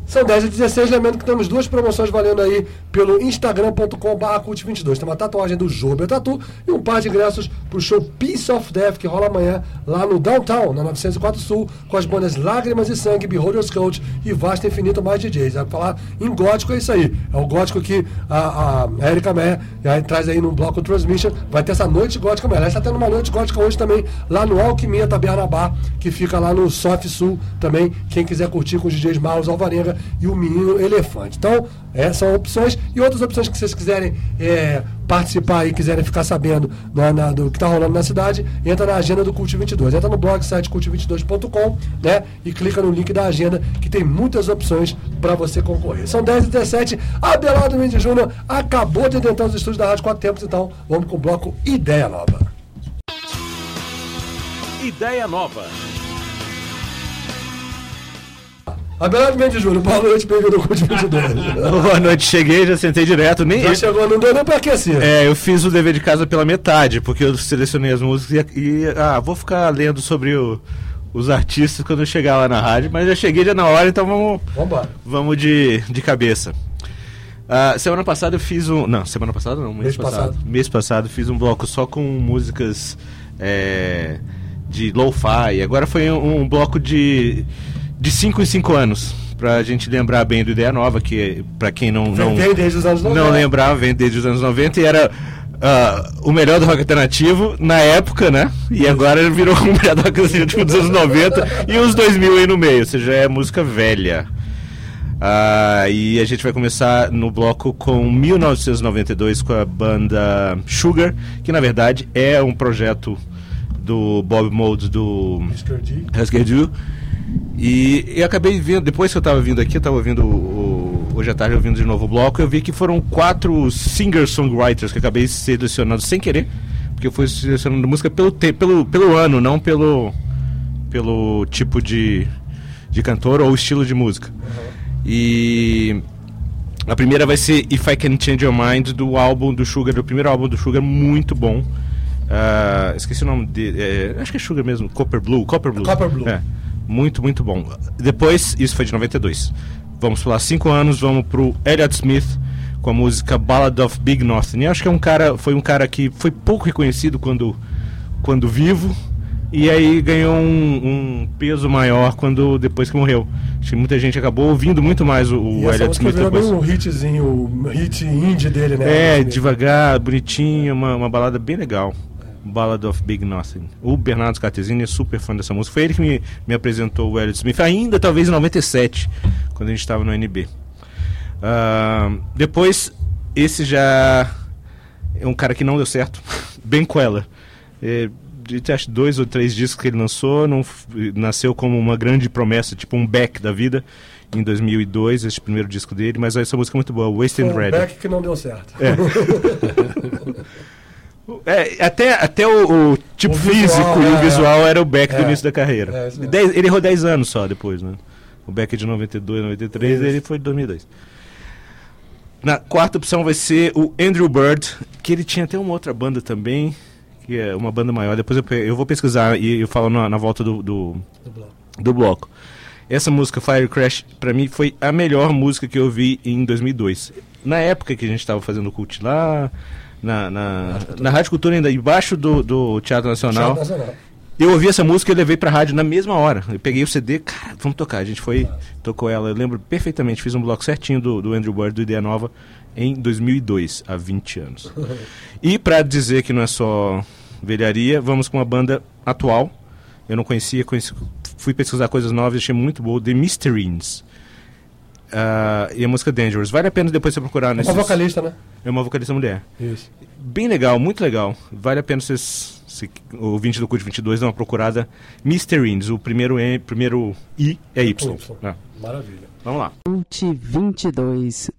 São 10 e 16, lembrando que temos duas promoções valendo aí pelo instagram.com.br cult22. Tem uma tatuagem do Jober Tatu e um par de ingressos pro show Peace of Death, que rola amanhã lá no Downtown, na 904 Sul, com as bandas Lágrimas e Sangue, Beholder's Coach e Vasta Infinito mais DJs. Vai falar em gótico, é isso aí. É o gótico que a, a Erika Meyer aí traz aí no bloco Transmission. Vai ter essa noite gótica amanhã. Aliás, está tendo uma noite gótica hoje também lá no Alquimia Taberna Bar, que fica lá no Sof Sul também. Quem quiser curtir com os DJs Marlos Alvarenga e o Menino Elefante. Então, essas são opções. E outras opções que vocês quiserem é, participar e quiserem ficar sabendo na- na- do que está rolando na cidade, entra na agenda do Cult 22. Entra no blog site cult22.com né, e clica no link da agenda que tem muitas opções para você concorrer. São 10 e 17 Abelardo Mendes Júnior acabou de adentrar os estúdios da Rádio Quatro Tempos, então vamos com o bloco Ideia Nova. Ideia nova. Abelardo Mendes Júnior, boa noite, bem-vindo ao Cult 22. Boa noite, cheguei, já sentei direto. Nem, Já chegou, não deu nem pra aquecer. É, eu fiz o dever de casa pela metade, porque eu selecionei as músicas e, e, ah, vou ficar lendo sobre o- os artistas quando eu chegar lá na rádio, mas já cheguei já na hora, então vamos, Vambora. vamos de, de cabeça. Ah, semana passada eu fiz um. Não, semana passada não, mês, Mês passado. passado. Mês passado fiz um bloco só com músicas é, de lo-fi. Agora foi um, um bloco de de 5 em 5 anos. Pra gente lembrar bem do Ideia Nova, que pra quem não, não, Vem desde os anos 90. não lembrava, vem desde os anos 90 e era ah, o melhor do rock alternativo na época, né? E agora virou o melhor do rock alternativo dos anos 90 e os 2000 aí no meio, ou seja, é música velha. Ah, e a gente vai começar no bloco com 1992 com a banda Sugar, que na verdade é um projeto do Bob Mould do Husker Du. E eu acabei vendo, depois que eu tava vindo aqui, eu tava ouvindo o, o- hoje à tarde ouvindo de novo o bloco, eu vi que foram quatro singer-songwriters que eu acabei selecionando sem querer, porque eu fui selecionando música pelo, te, pelo, pelo ano, não pelo, pelo tipo de, de cantor ou estilo de música. E a primeira vai ser If I Can Change Your Mind, do álbum do Sugar, do primeiro álbum do Sugar, muito bom. Ah, esqueci o nome dele, é, acho que é Sugar mesmo, Copper Blue, Copper Blue. Copper Blue. É, muito, muito bom. Depois, isso foi de 92. Vamos pular 5 anos, vamos pro Elliott Smith com a música Ballad of Big Nothing. Eu acho que é um cara, foi um cara que foi pouco reconhecido quando, quando vivo, E aí ganhou um, um peso maior quando depois que morreu. Acho que muita gente acabou ouvindo muito mais o, o E música Smith depois. bem um hitzinho, um hit indie dele, né? É, devagar, bonitinho, uma, uma balada bem legal. Ballad of Big Nothing. O Bernardo Scartesini é super fã dessa música. Foi ele que me, me apresentou o Elliott Smith, ainda talvez em 97, quando a gente estava no NB. Ah, depois, esse já é um cara que não deu certo. Ben Queller. É, acho dois ou três discos que ele lançou, não, nasceu como uma grande promessa, tipo um back da vida, em 2002, esse primeiro disco dele, mas essa música é muito boa, Wasted Foi um Red. back que não deu certo. É. É, até até o, o tipo O visual, físico e o visual é. era o Beck do É. início da carreira. É. Dez- ele errou 10 anos só depois, né? O Beck de 92, 93, Isso. ele foi de 2002. Na quarta opção vai ser o Andrew Bird, que ele tinha até uma outra banda também, que é uma banda maior. Depois eu, eu vou pesquisar e eu falo na, na volta do, do, Do bloco. do bloco. Essa música, Fire Crash, pra mim foi a melhor música que eu vi em 2002. Na época que a gente tava fazendo o cult lá, na, na, na Rádio Cultura, ainda embaixo do, do Teatro Nacional. Teatro Nacional. Eu ouvi essa música e levei pra rádio na mesma hora. Eu peguei o CD, cara, vamos tocar. A gente foi, tocou ela. Eu lembro perfeitamente, fiz um bloco certinho do, do Andrew Bird, do Ideia Nova, em 2002, há 20 anos. E pra dizer que não é só velharia, vamos com uma banda atual. Eu não conhecia, conheci- fui pesquisar coisas novas, achei muito boa, The Mysterines. Ah, e a música Dangerous. Vale a pena depois você procurar É nesses... uma vocalista, né? É uma vocalista mulher. Isso. Bem legal, muito legal. Vale a pena vocês, se, o ouvinte do Cult 22, dar uma procurada. Mysterines, o primeiro, e, primeiro I é Y. Y. Ah, Maravilha. vamos lá. Cult 22.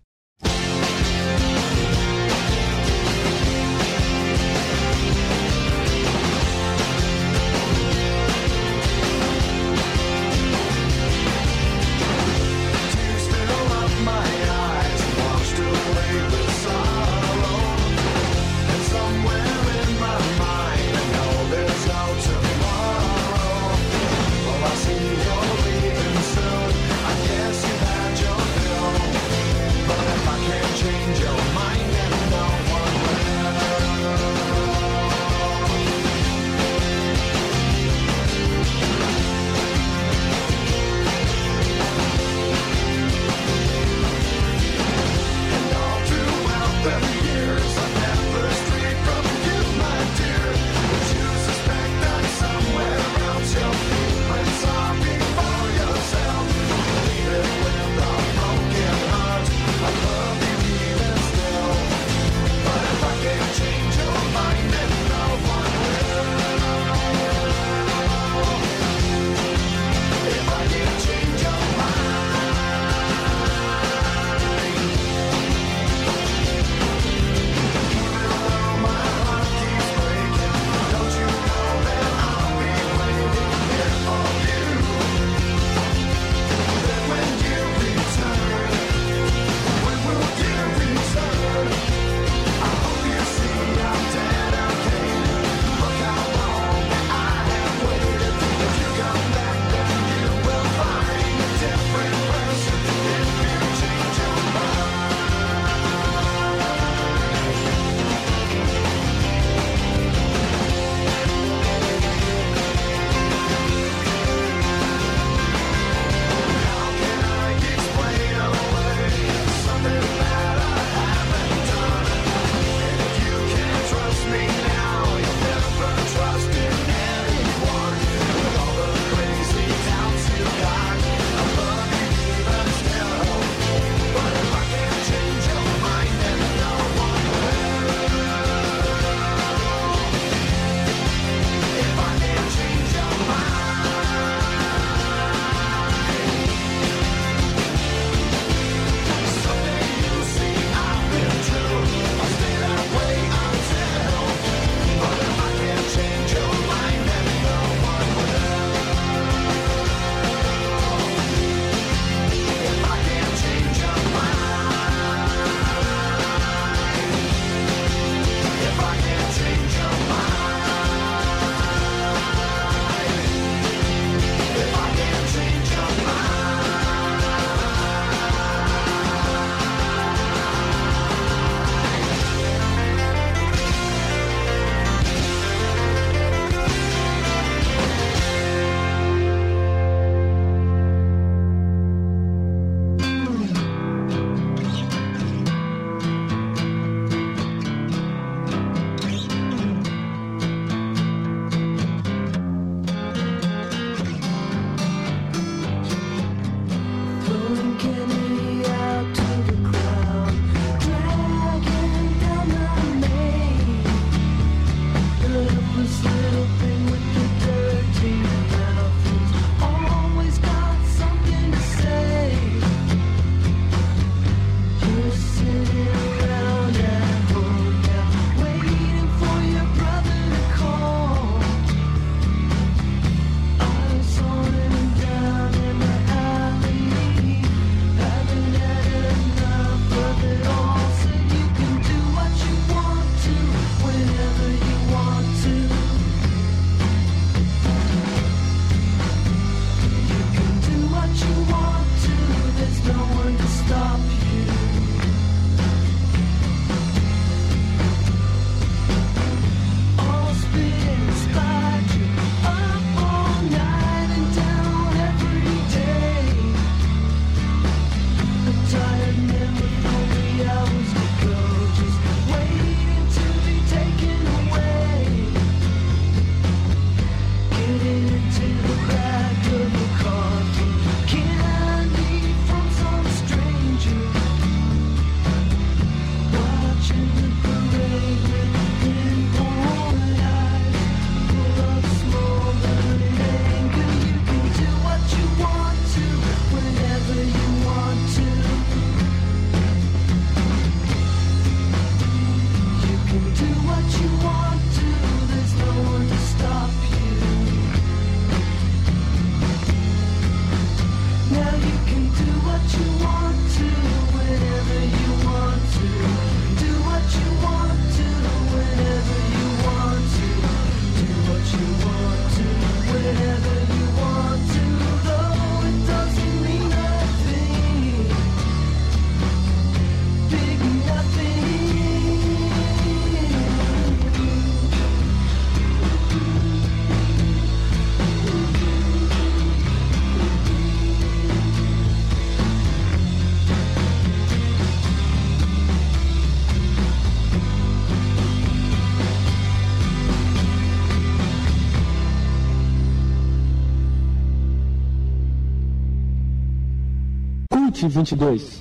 2022.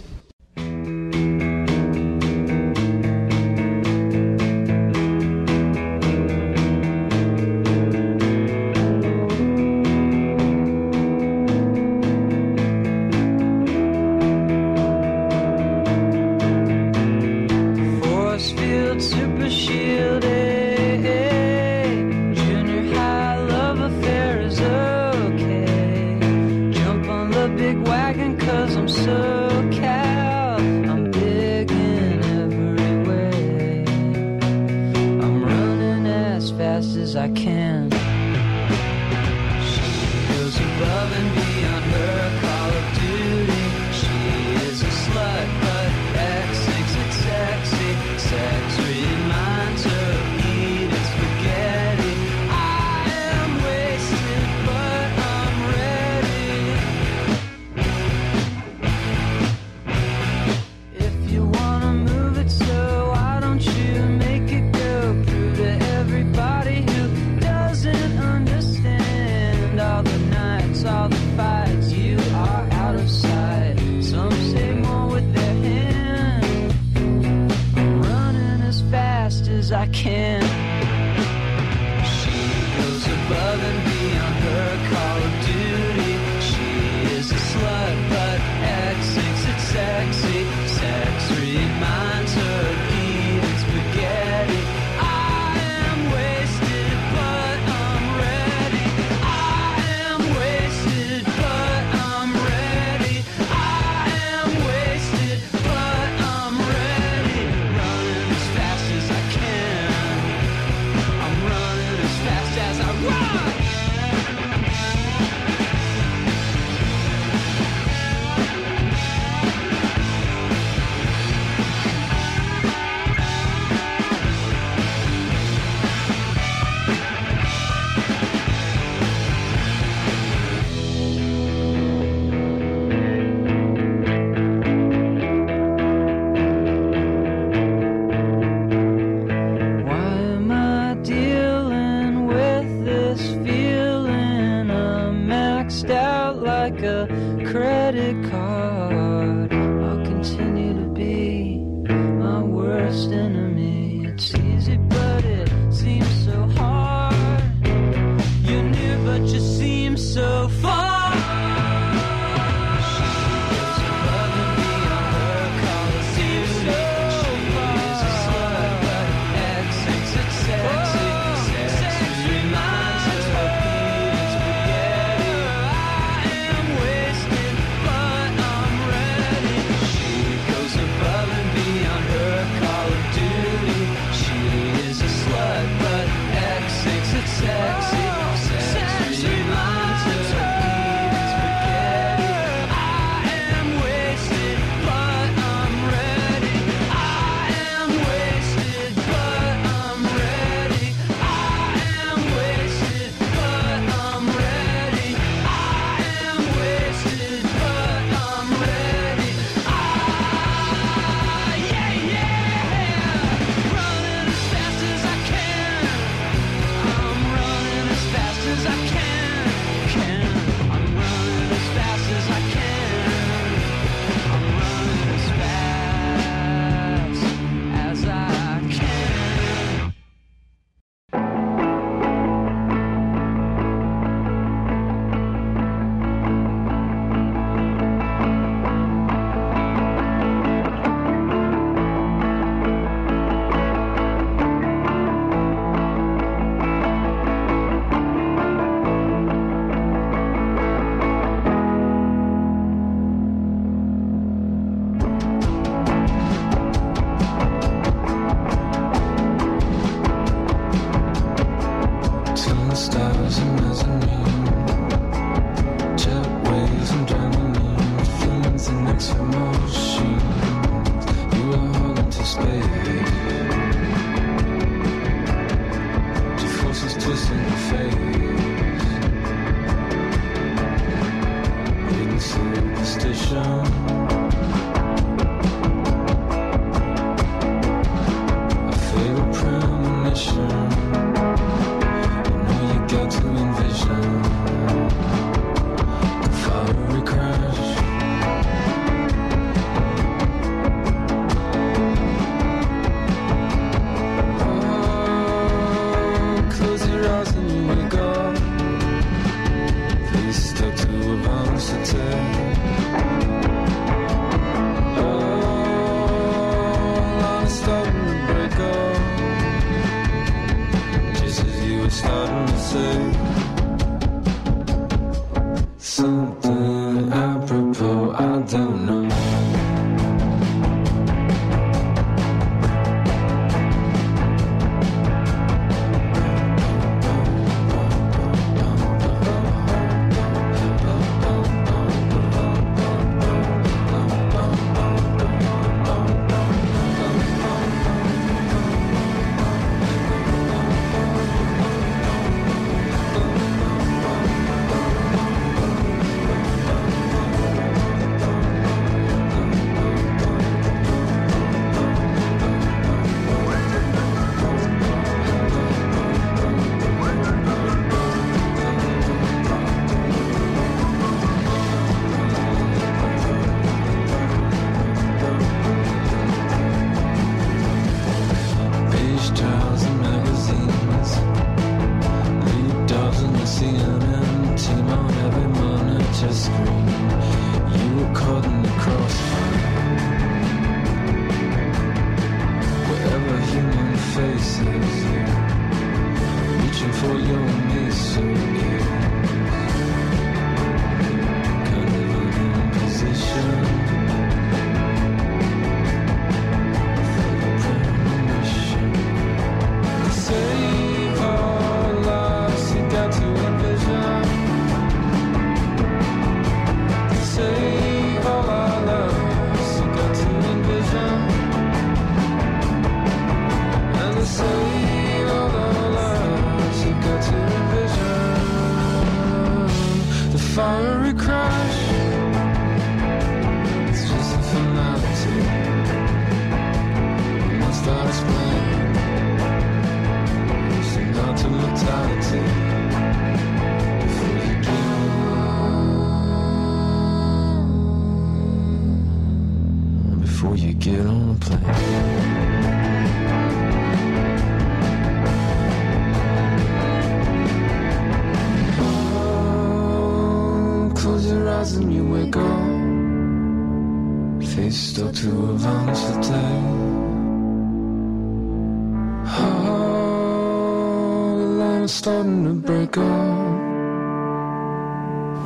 starting to break up.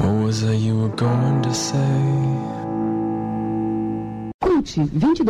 What was it you were going to say? 22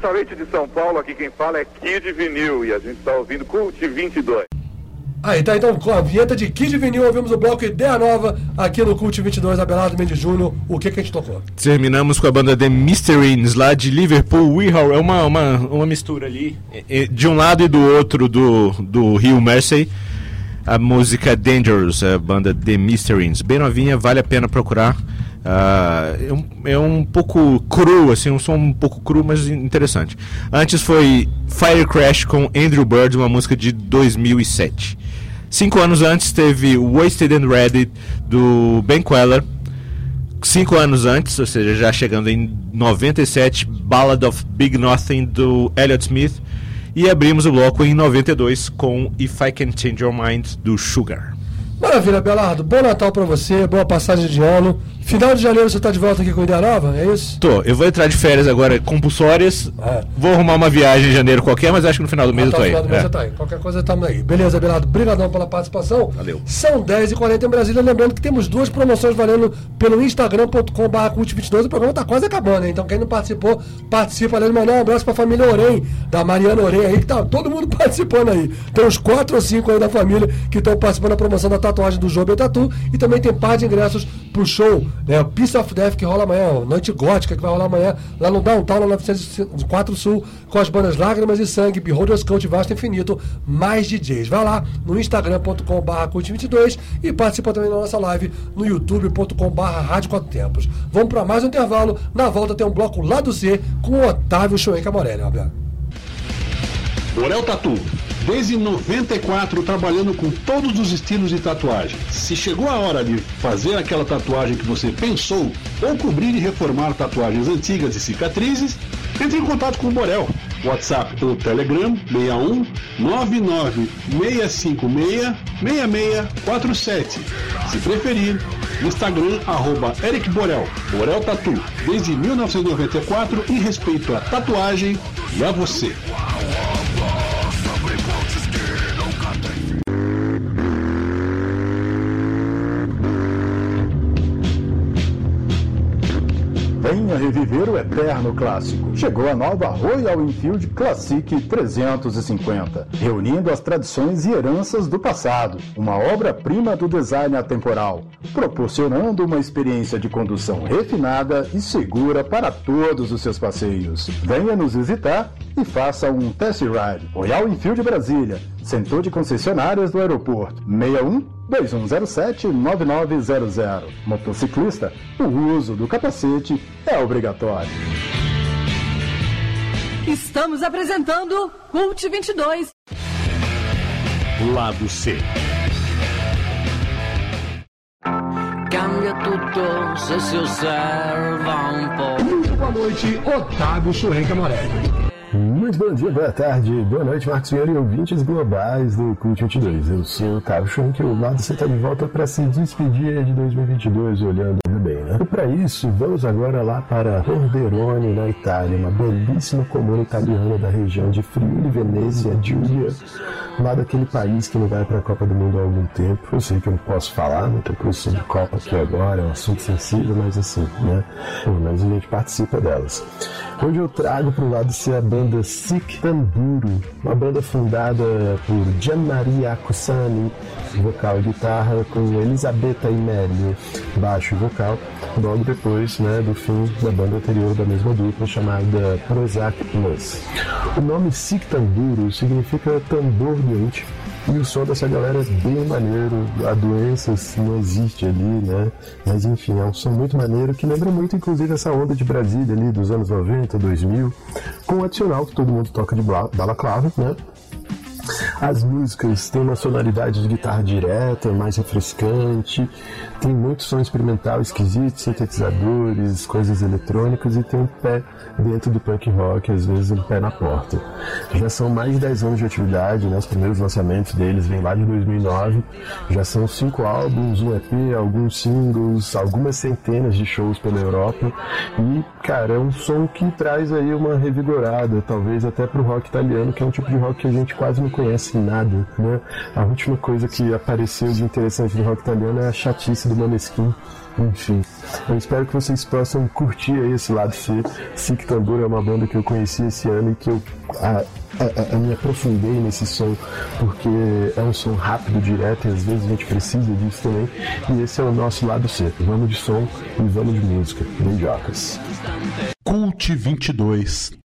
Diretamente de São Paulo, aqui quem fala é Kid Vinil e a gente está ouvindo Cult 22. Aí tá, então com a vinheta de Kid Vinil, ouvimos o bloco Ideia Nova aqui no Cult 22, Abelardo Mendes Júnior. O que que a gente tocou? Terminamos com a banda The Mysterines, lá de Liverpool, Weehawr. É uma, uma, uma mistura ali, de um lado e do outro do, do Rio Mersey. A música Dangerous, a banda The Mysterines. Bem novinha, vale a pena procurar. Ah, é, um, é um pouco cru, assim, um som um pouco cru, mas interessante. Antes foi Fire Crash com Andrew Bird, uma música de 2007. Cinco anos antes teve Wasted and Ready do Ben Queller. Cinco anos antes, ou seja, já chegando em 97, Ballad of Big Nothing do Elliott Smith. E abrimos o bloco em 92 com If I Can Change Your Mind do Sugar. Maravilha, Belardo. Bom Natal pra você, boa passagem de ano. Final de janeiro você tá de volta aqui com Ideia Nova, é isso? Tô, eu vou entrar de férias agora compulsórias. Vou arrumar uma viagem em janeiro qualquer, mas acho que no final do mês eu tô o aí. final do mês É. você tá aí. Qualquer coisa tamo aí. Beleza, Belardo. Obrigadão pela participação. Valeu. São 10h40 em Brasília. Lembrando que temos duas promoções valendo pelo instagram.com.br cult22. O programa tá quase acabando, hein? Então quem não participou, participa. De mandar um abraço pra família Orem, da Mariana Orem aí, que tá todo mundo participando aí. Tem uns 4 ou 5 aí da família que estão participando da promoção da tatuagem do Jogo Tatu. E também tem par de ingressos pro show, né? O Peace of Death que rola amanhã, Noite Gótica que vai rolar amanhã lá no Downtown, lá 904 Sul, com as bandas Lágrimas e Sangue, Beholders Cult Vasto Infinito, mais DJs. Vai lá no instagram.com.br cult22 e participa também da nossa live no youtube.com.br Rádio Quatro Tempos. Vamos para mais um intervalo. Na volta tem um bloco lá do C com o Otávio Choenca Morelli, Roberto. Orel Tatu. Desde 94 trabalhando com todos os estilos de tatuagem. Se chegou a hora de fazer aquela tatuagem que você pensou ou cobrir e reformar tatuagens antigas e cicatrizes, entre em contato com o Borel. WhatsApp ou Telegram 61 99 656 6647. Se preferir, Instagram arroba Eric Borel, Borel Tatu, desde 1994 em respeito à tatuagem e a você. Venha reviver o eterno clássico. Chegou a nova Royal Enfield Classic 350, reunindo as tradições e heranças do passado. Uma obra-prima do design atemporal, proporcionando uma experiência de condução refinada e segura para todos os seus passeios. Venha nos visitar e faça um test ride. Royal Enfield Brasília, Centro de Concessionárias do Aeroporto, 61 2107-9900. Motociclista, o uso do capacete é obrigatório. Estamos apresentando Cult 22. Lado C. Cambia tutto se si osserva un po'. Muito boa noite, Otávio Choenca Morelli. Muito bom dia, boa tarde, boa noite, Marcos Vieira e ouvintes globais do Cult 22. Eu sou o Otávio Schunk, o lado você está de volta para se despedir de 2022 olhando bem, né? E para isso, vamos agora lá para Orderone, na Itália, uma belíssima comuna italiana da região de Friuli, Venezia, Giulia, lá daquele país que não vai para a Copa do Mundo há algum tempo. Eu sei que eu não posso falar muita coisa sobre Copa aqui agora, é um assunto sensível, mas assim, né? Pelo menos a gente participa delas. Hoje eu trago para o lado ser a banda Sic Tamburo, uma banda fundada por Gian Maria Acusani, vocal e guitarra, com Elisabetta Imelli, baixo e vocal, logo depois né, do fim da banda anterior da mesma dupla, chamada Prozac Plus. O nome Sic Tamburo significa tambor doente, e o som dessa galera é bem maneiro, a doença assim, não existe ali, né? Mas enfim, é um som muito maneiro que lembra muito, inclusive, essa onda de Brasília ali dos anos 90, 2000, com o adicional que todo mundo toca de balaclava, né? As músicas têm uma sonoridade de guitarra direta, mais refrescante, tem muito som experimental esquisito, sintetizadores, coisas eletrônicas e tem um pé dentro do punk rock, às vezes um pé na porta. Já são mais de 10 anos de atividade, né? os primeiros lançamentos deles vêm lá de 2009, já são cinco álbuns, um EP, alguns singles, algumas centenas de shows pela Europa e, cara, é um som que traz aí uma revigorada, talvez até pro rock italiano, que é um tipo de rock que a gente quase não conhece nada, né? A última coisa que apareceu de interessante no rock italiano é a chatice do Maneskin. Enfim, eu espero que vocês possam curtir esse lado C. Sick Tambor é uma banda que eu conheci esse ano e que eu a, a, a, me aprofundei nesse som porque é um som rápido, direto e às vezes a gente precisa disso também. E esse é o nosso lado C. Vamos de som e vamos de música. Beijocas. Cult 22.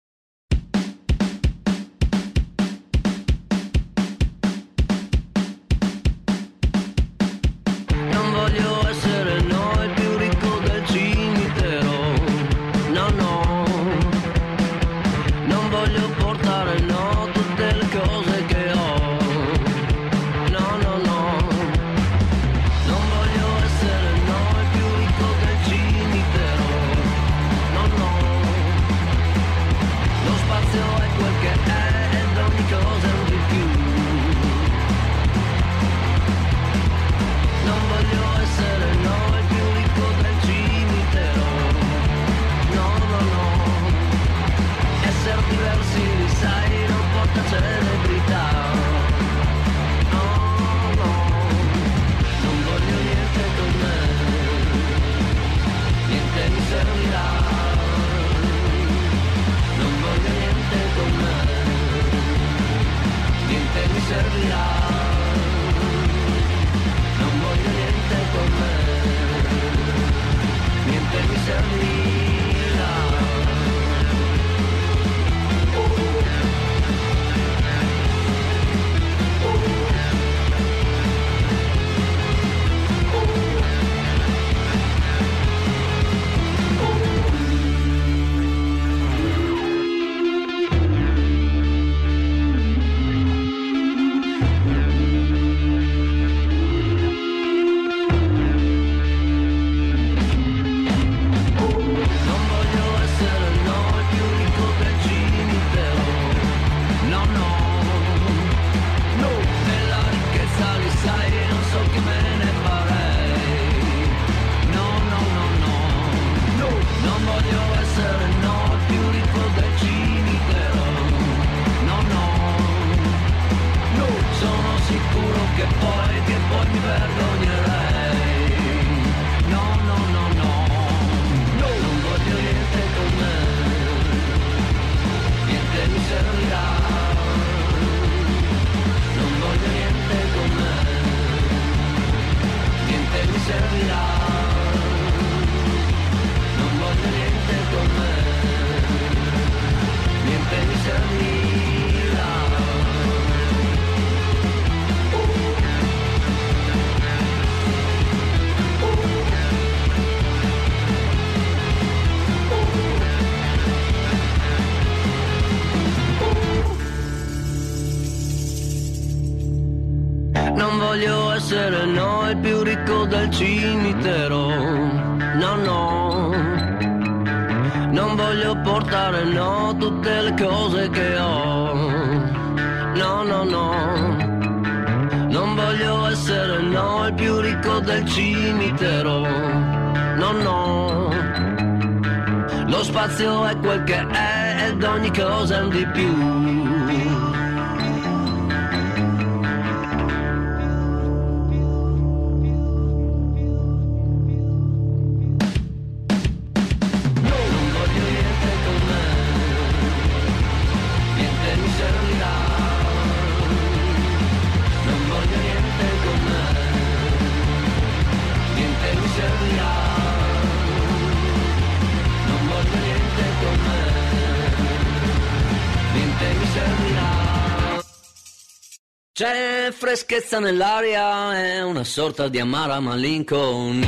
Del cimitero, no no. Non voglio portare no tutte le cose che ho, no no no. Non voglio essere no il più ricco del cimitero, no no. Lo spazio è quel che è ed ogni cosa è un di più. C'è freschezza nell'aria, è una sorta di amara malinconia.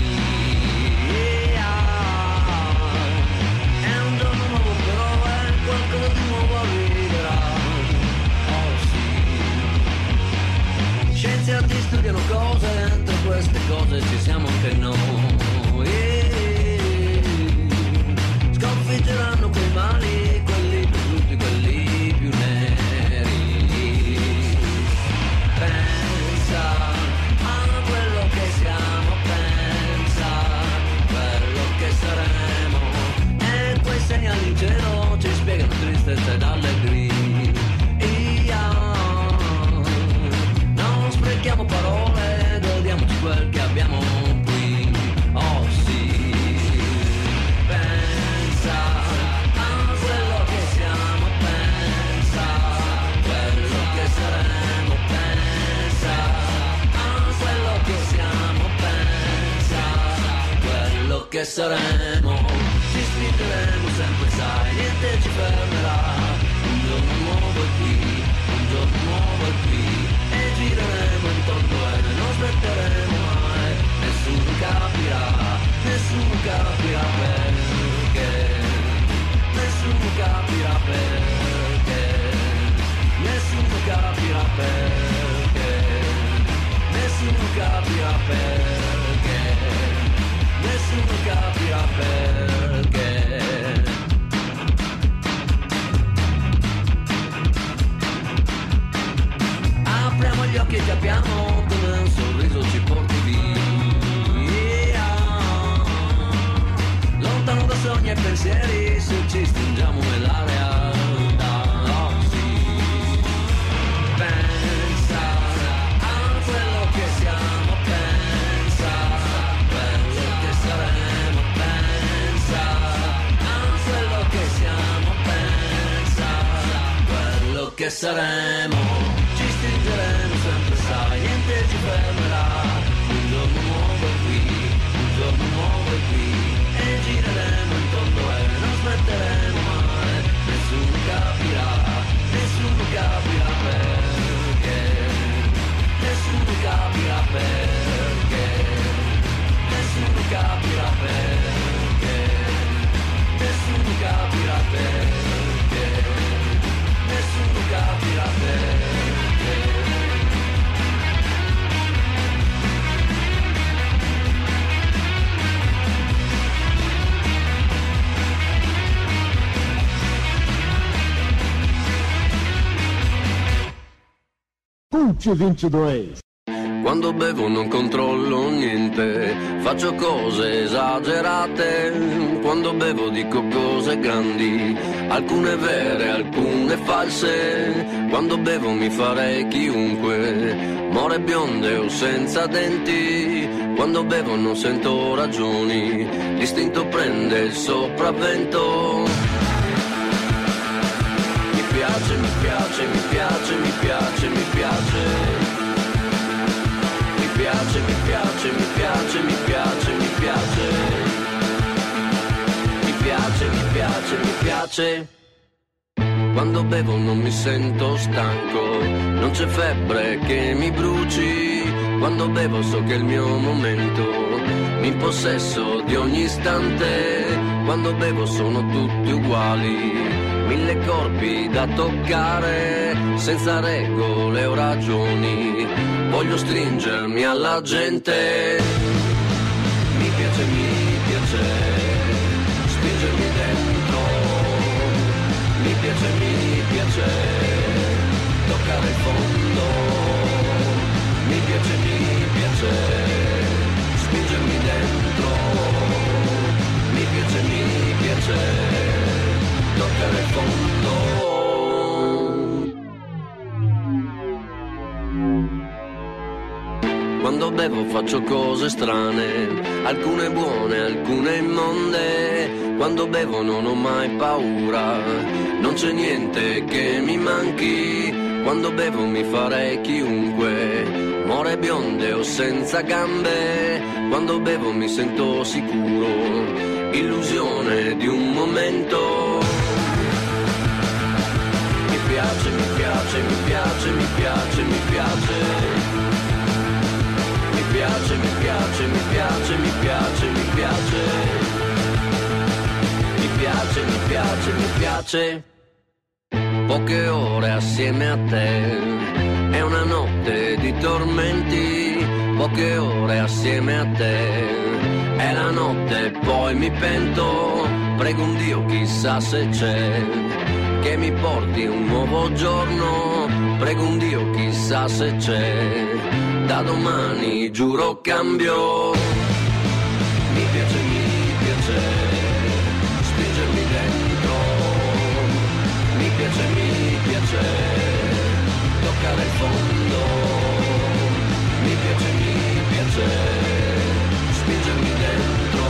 È un giorno nuovo però, è qualcosa di nuovo arriverà. Oh sì. Scienziati studiano cose, tra queste cose ci siamo anche noi. Saremo, ci spingeremo sempre sai, niente ci fermerà, un giorno nuovo è qui, un giorno nuovo è qui, e gireremo intorno e non smetteremo mai, nessuno capirà, nessuno capirà perché, nessuno capirà perché, nessuno capirà perché, nessuno capirà perché, nessuno capirà perché. Apriamo gli occhi e capiamo come un sorriso ci porti via. Lontano da sogni e pensieri, se que serem Cult 22. Quando bevo non controllo niente, faccio cose esagerate. Quando bevo dico cose grandi, alcune vere, alcune false. Quando bevo mi farei chiunque, more bionde o senza denti. Quando bevo non sento ragioni, l'istinto prende il sopravvento. Mi piace, mi piace, mi piace, mi piace, mi piace. Piace, mi piace, mi piace, mi piace. Mi piace, mi piace, mi piace. Quando bevo non mi sento stanco, non c'è febbre che mi bruci. Quando bevo so che è il mio momento, mi impossesso di ogni istante. Quando bevo sono tutti uguali, mille corpi da toccare, senza regole o ragioni. Voglio stringermi alla gente. Mi piace, mi piace, spingermi dentro. Mi piace, mi piace, toccare il fondo. Mi piace, mi piace, spingermi dentro. Mi piace, mi piace, toccare il fondo. Quando bevo faccio cose strane, alcune buone, alcune immonde. Quando bevo non ho mai paura, non c'è niente che mi manchi. Quando bevo mi farei chiunque, more bionde o senza gambe. Quando bevo mi sento sicuro, illusione di un momento. Mi piace, mi piace, mi piace, mi piace, mi piace. Piace, mi piace, mi piace, mi piace, mi piace. Mi piace, mi piace, mi piace. Poche ore assieme a te è una notte di tormenti. Poche ore assieme a te è la notte, poi mi pento. Prego un Dio, chissà se c'è che mi porti un nuovo giorno. Prego un Dio, chissà se c'è. Da domani giuro cambio. Mi piace, mi piace spingermi dentro. Mi piace, mi piace toccare il fondo. Mi piace, mi piace spingermi dentro.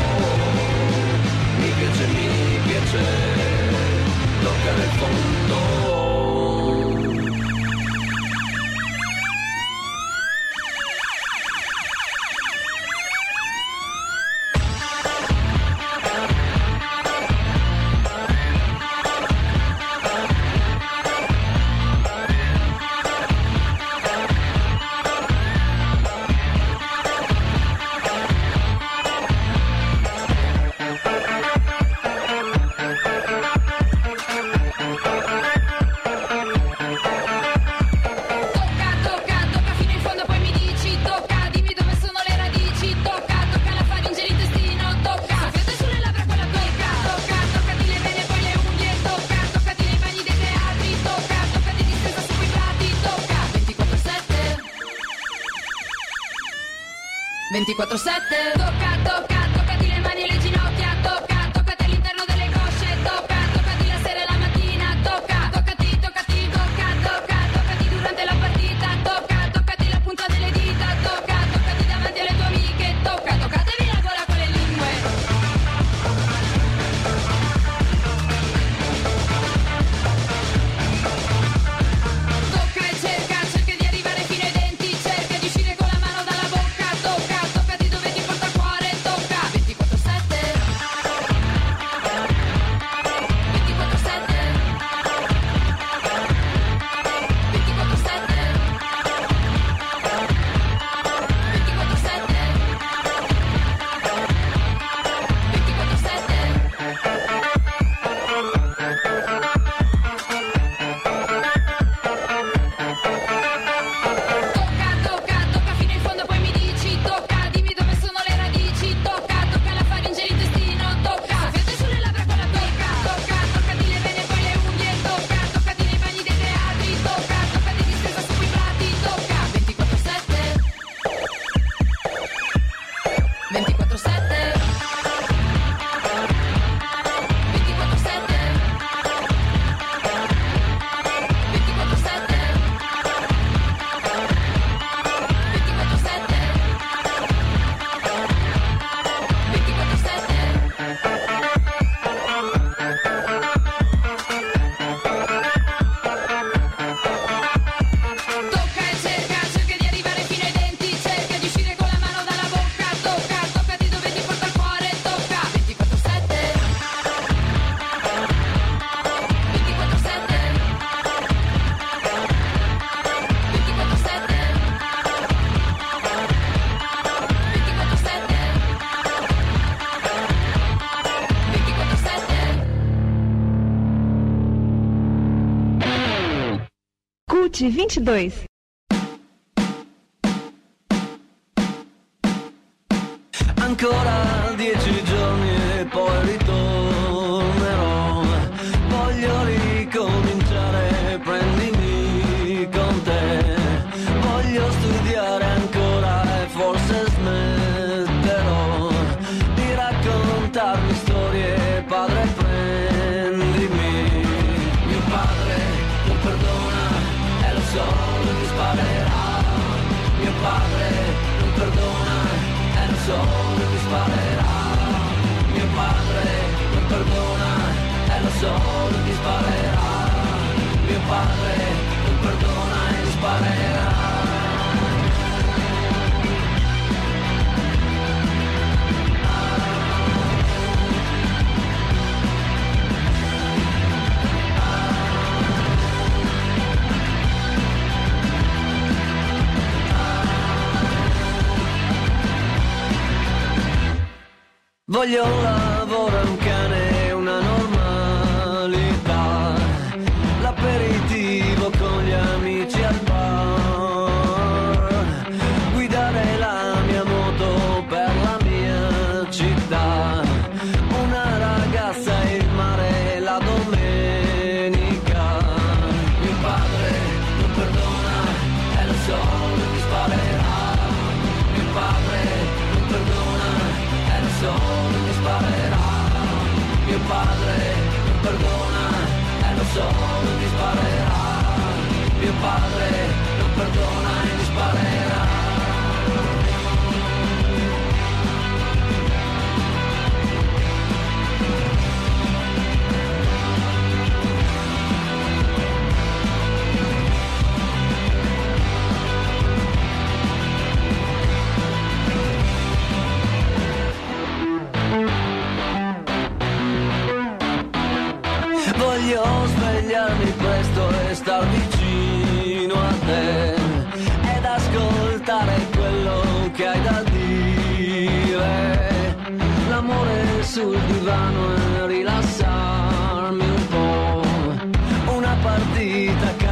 Mi piace, mi piace toccare il fondo. de 22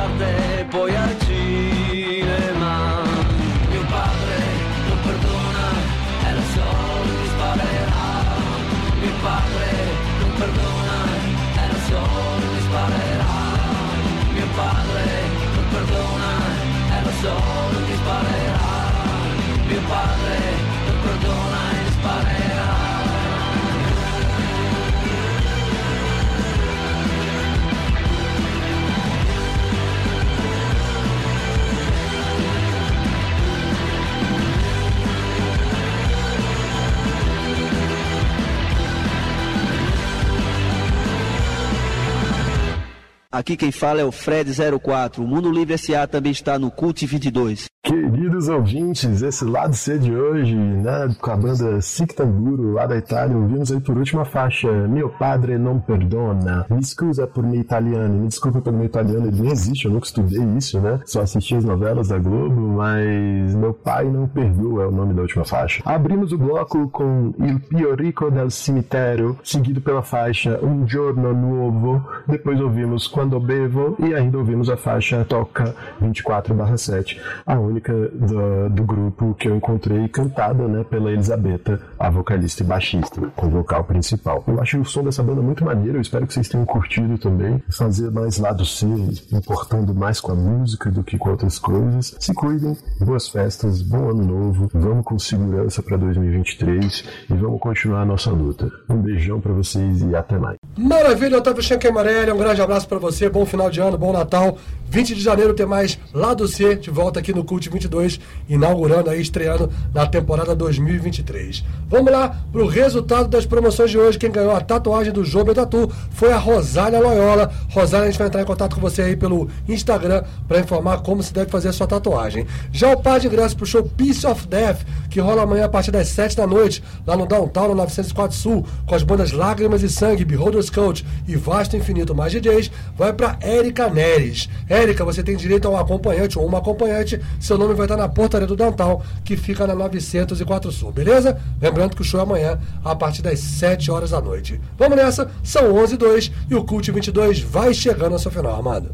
all'arte e poi al cinema. Mio padre non perdona, è la soldi sparerà. Mio padre non perdona, è la soldi sparerà. Mio padre non perdona, è la soldi sparerà. Mio padre non perdona e sparerà. Aqui quem fala é o Fred04. O Mundo Livre SA também está no Cult 22. Queridos ouvintes, esse lado C de hoje, né, com a banda Sictanguro, lá da Itália, ouvimos aí por última faixa Mio Padre Non Perdona. Me scusa por meu italiano, me desculpa pelo meu italiano, ele nem existe, eu nunca estudei isso, né, só assisti as novelas da Globo, mas Meu Pai Não Perdoa é o nome da última faixa. Abrimos o bloco com Il Piorico del Cemitério, seguido pela faixa Um Giorno Nuovo, depois ouvimos Quando Bevo e ainda ouvimos a faixa Toca 24/7, a única do, do grupo que eu encontrei cantada né, pela Elisabetta, a vocalista e baixista, com o vocal principal. Eu acho o som dessa banda muito maneiro, eu espero que vocês tenham curtido também. Fazer mais lado C, importando mais com a música do que com outras coisas. Se cuidem, boas festas, bom ano novo, vamos com segurança para 2023 e vamos continuar a nossa luta. Um beijão para vocês e até mais. Maravilha, Otávio Schenker Amarelli, um grande abraço pra você, bom final de ano, bom Natal. 20 de janeiro tem mais Lado C, de volta aqui no Cult 22, inaugurando aí, estreando na temporada 2023. Vamos lá pro resultado das promoções de hoje. Quem ganhou a tatuagem do Jogo Tatu foi a Rosália Loyola. Rosália, a gente vai entrar em contato com você aí pelo Instagram para informar como se deve fazer a sua tatuagem. Já o par de ingresso pro show Peace of Death, que rola amanhã a partir das 7 da noite, lá no Downtown, no 904 Sul, com as bandas Lágrimas e Sangue, Beholders Coach e Vasto Infinito mais DJs, vai para Érica Neres. Érica, você tem direito a um acompanhante ou uma acompanhante, seu nome vai estar na portaria do Downtown, que fica na 904 Sul, beleza? Lembrando que o show é amanhã, a partir das 7 horas da noite. Vamos nessa, são 11 e 2 e o Cult 22 vai chegando ao seu final, amado.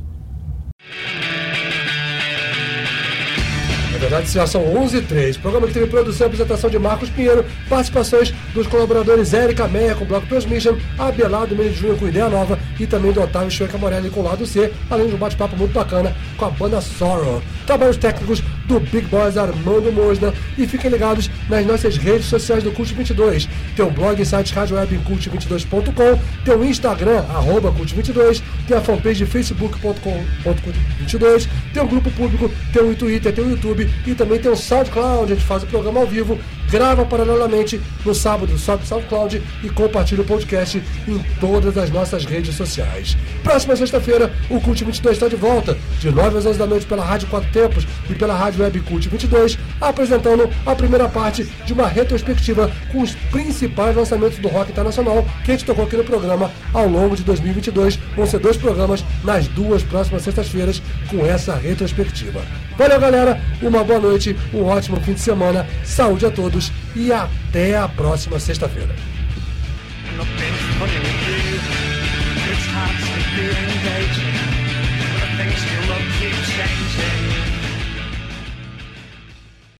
Verdade, já são 11 e 3. Programa que teve produção e apresentação de Marcos Pinheiro, participações dos colaboradores Érica Meia com o Bloco Transmission, Abelardo Mendes Júnior com Ideia Nova e também do Otávio Chueca Morelli com o Lado C, além de um bate-papo muito bacana com a banda Sorrow. Trabalhos técnicos do Big Boys Armando Mosna e fiquem ligados nas nossas redes sociais do Cult 22. Tem um blog em site rádio web em cult22.com, tem um Instagram, arroba cult22, tem a fanpage facebook.com.cult22, tem um grupo público, tem um Twitter, tem um YouTube e também tem o SoundCloud, a gente faz o programa ao vivo, grava paralelamente no sábado, sobe SoundCloud e compartilha o podcast em todas as nossas redes sociais. Próxima sexta-feira, o Cult 22 está de volta, de 9 às 11 da noite pela Rádio Quatro Tempos e pela Rádio Web Cult 22, apresentando a primeira parte de uma retrospectiva com os principais lançamentos do rock internacional que a gente tocou aqui no programa ao longo de 2022. Vão ser dois programas nas duas próximas sextas-feiras com essa retrospectiva. Valeu, galera, uma boa noite, um ótimo fim de semana, saúde a todos e até a próxima sexta-feira.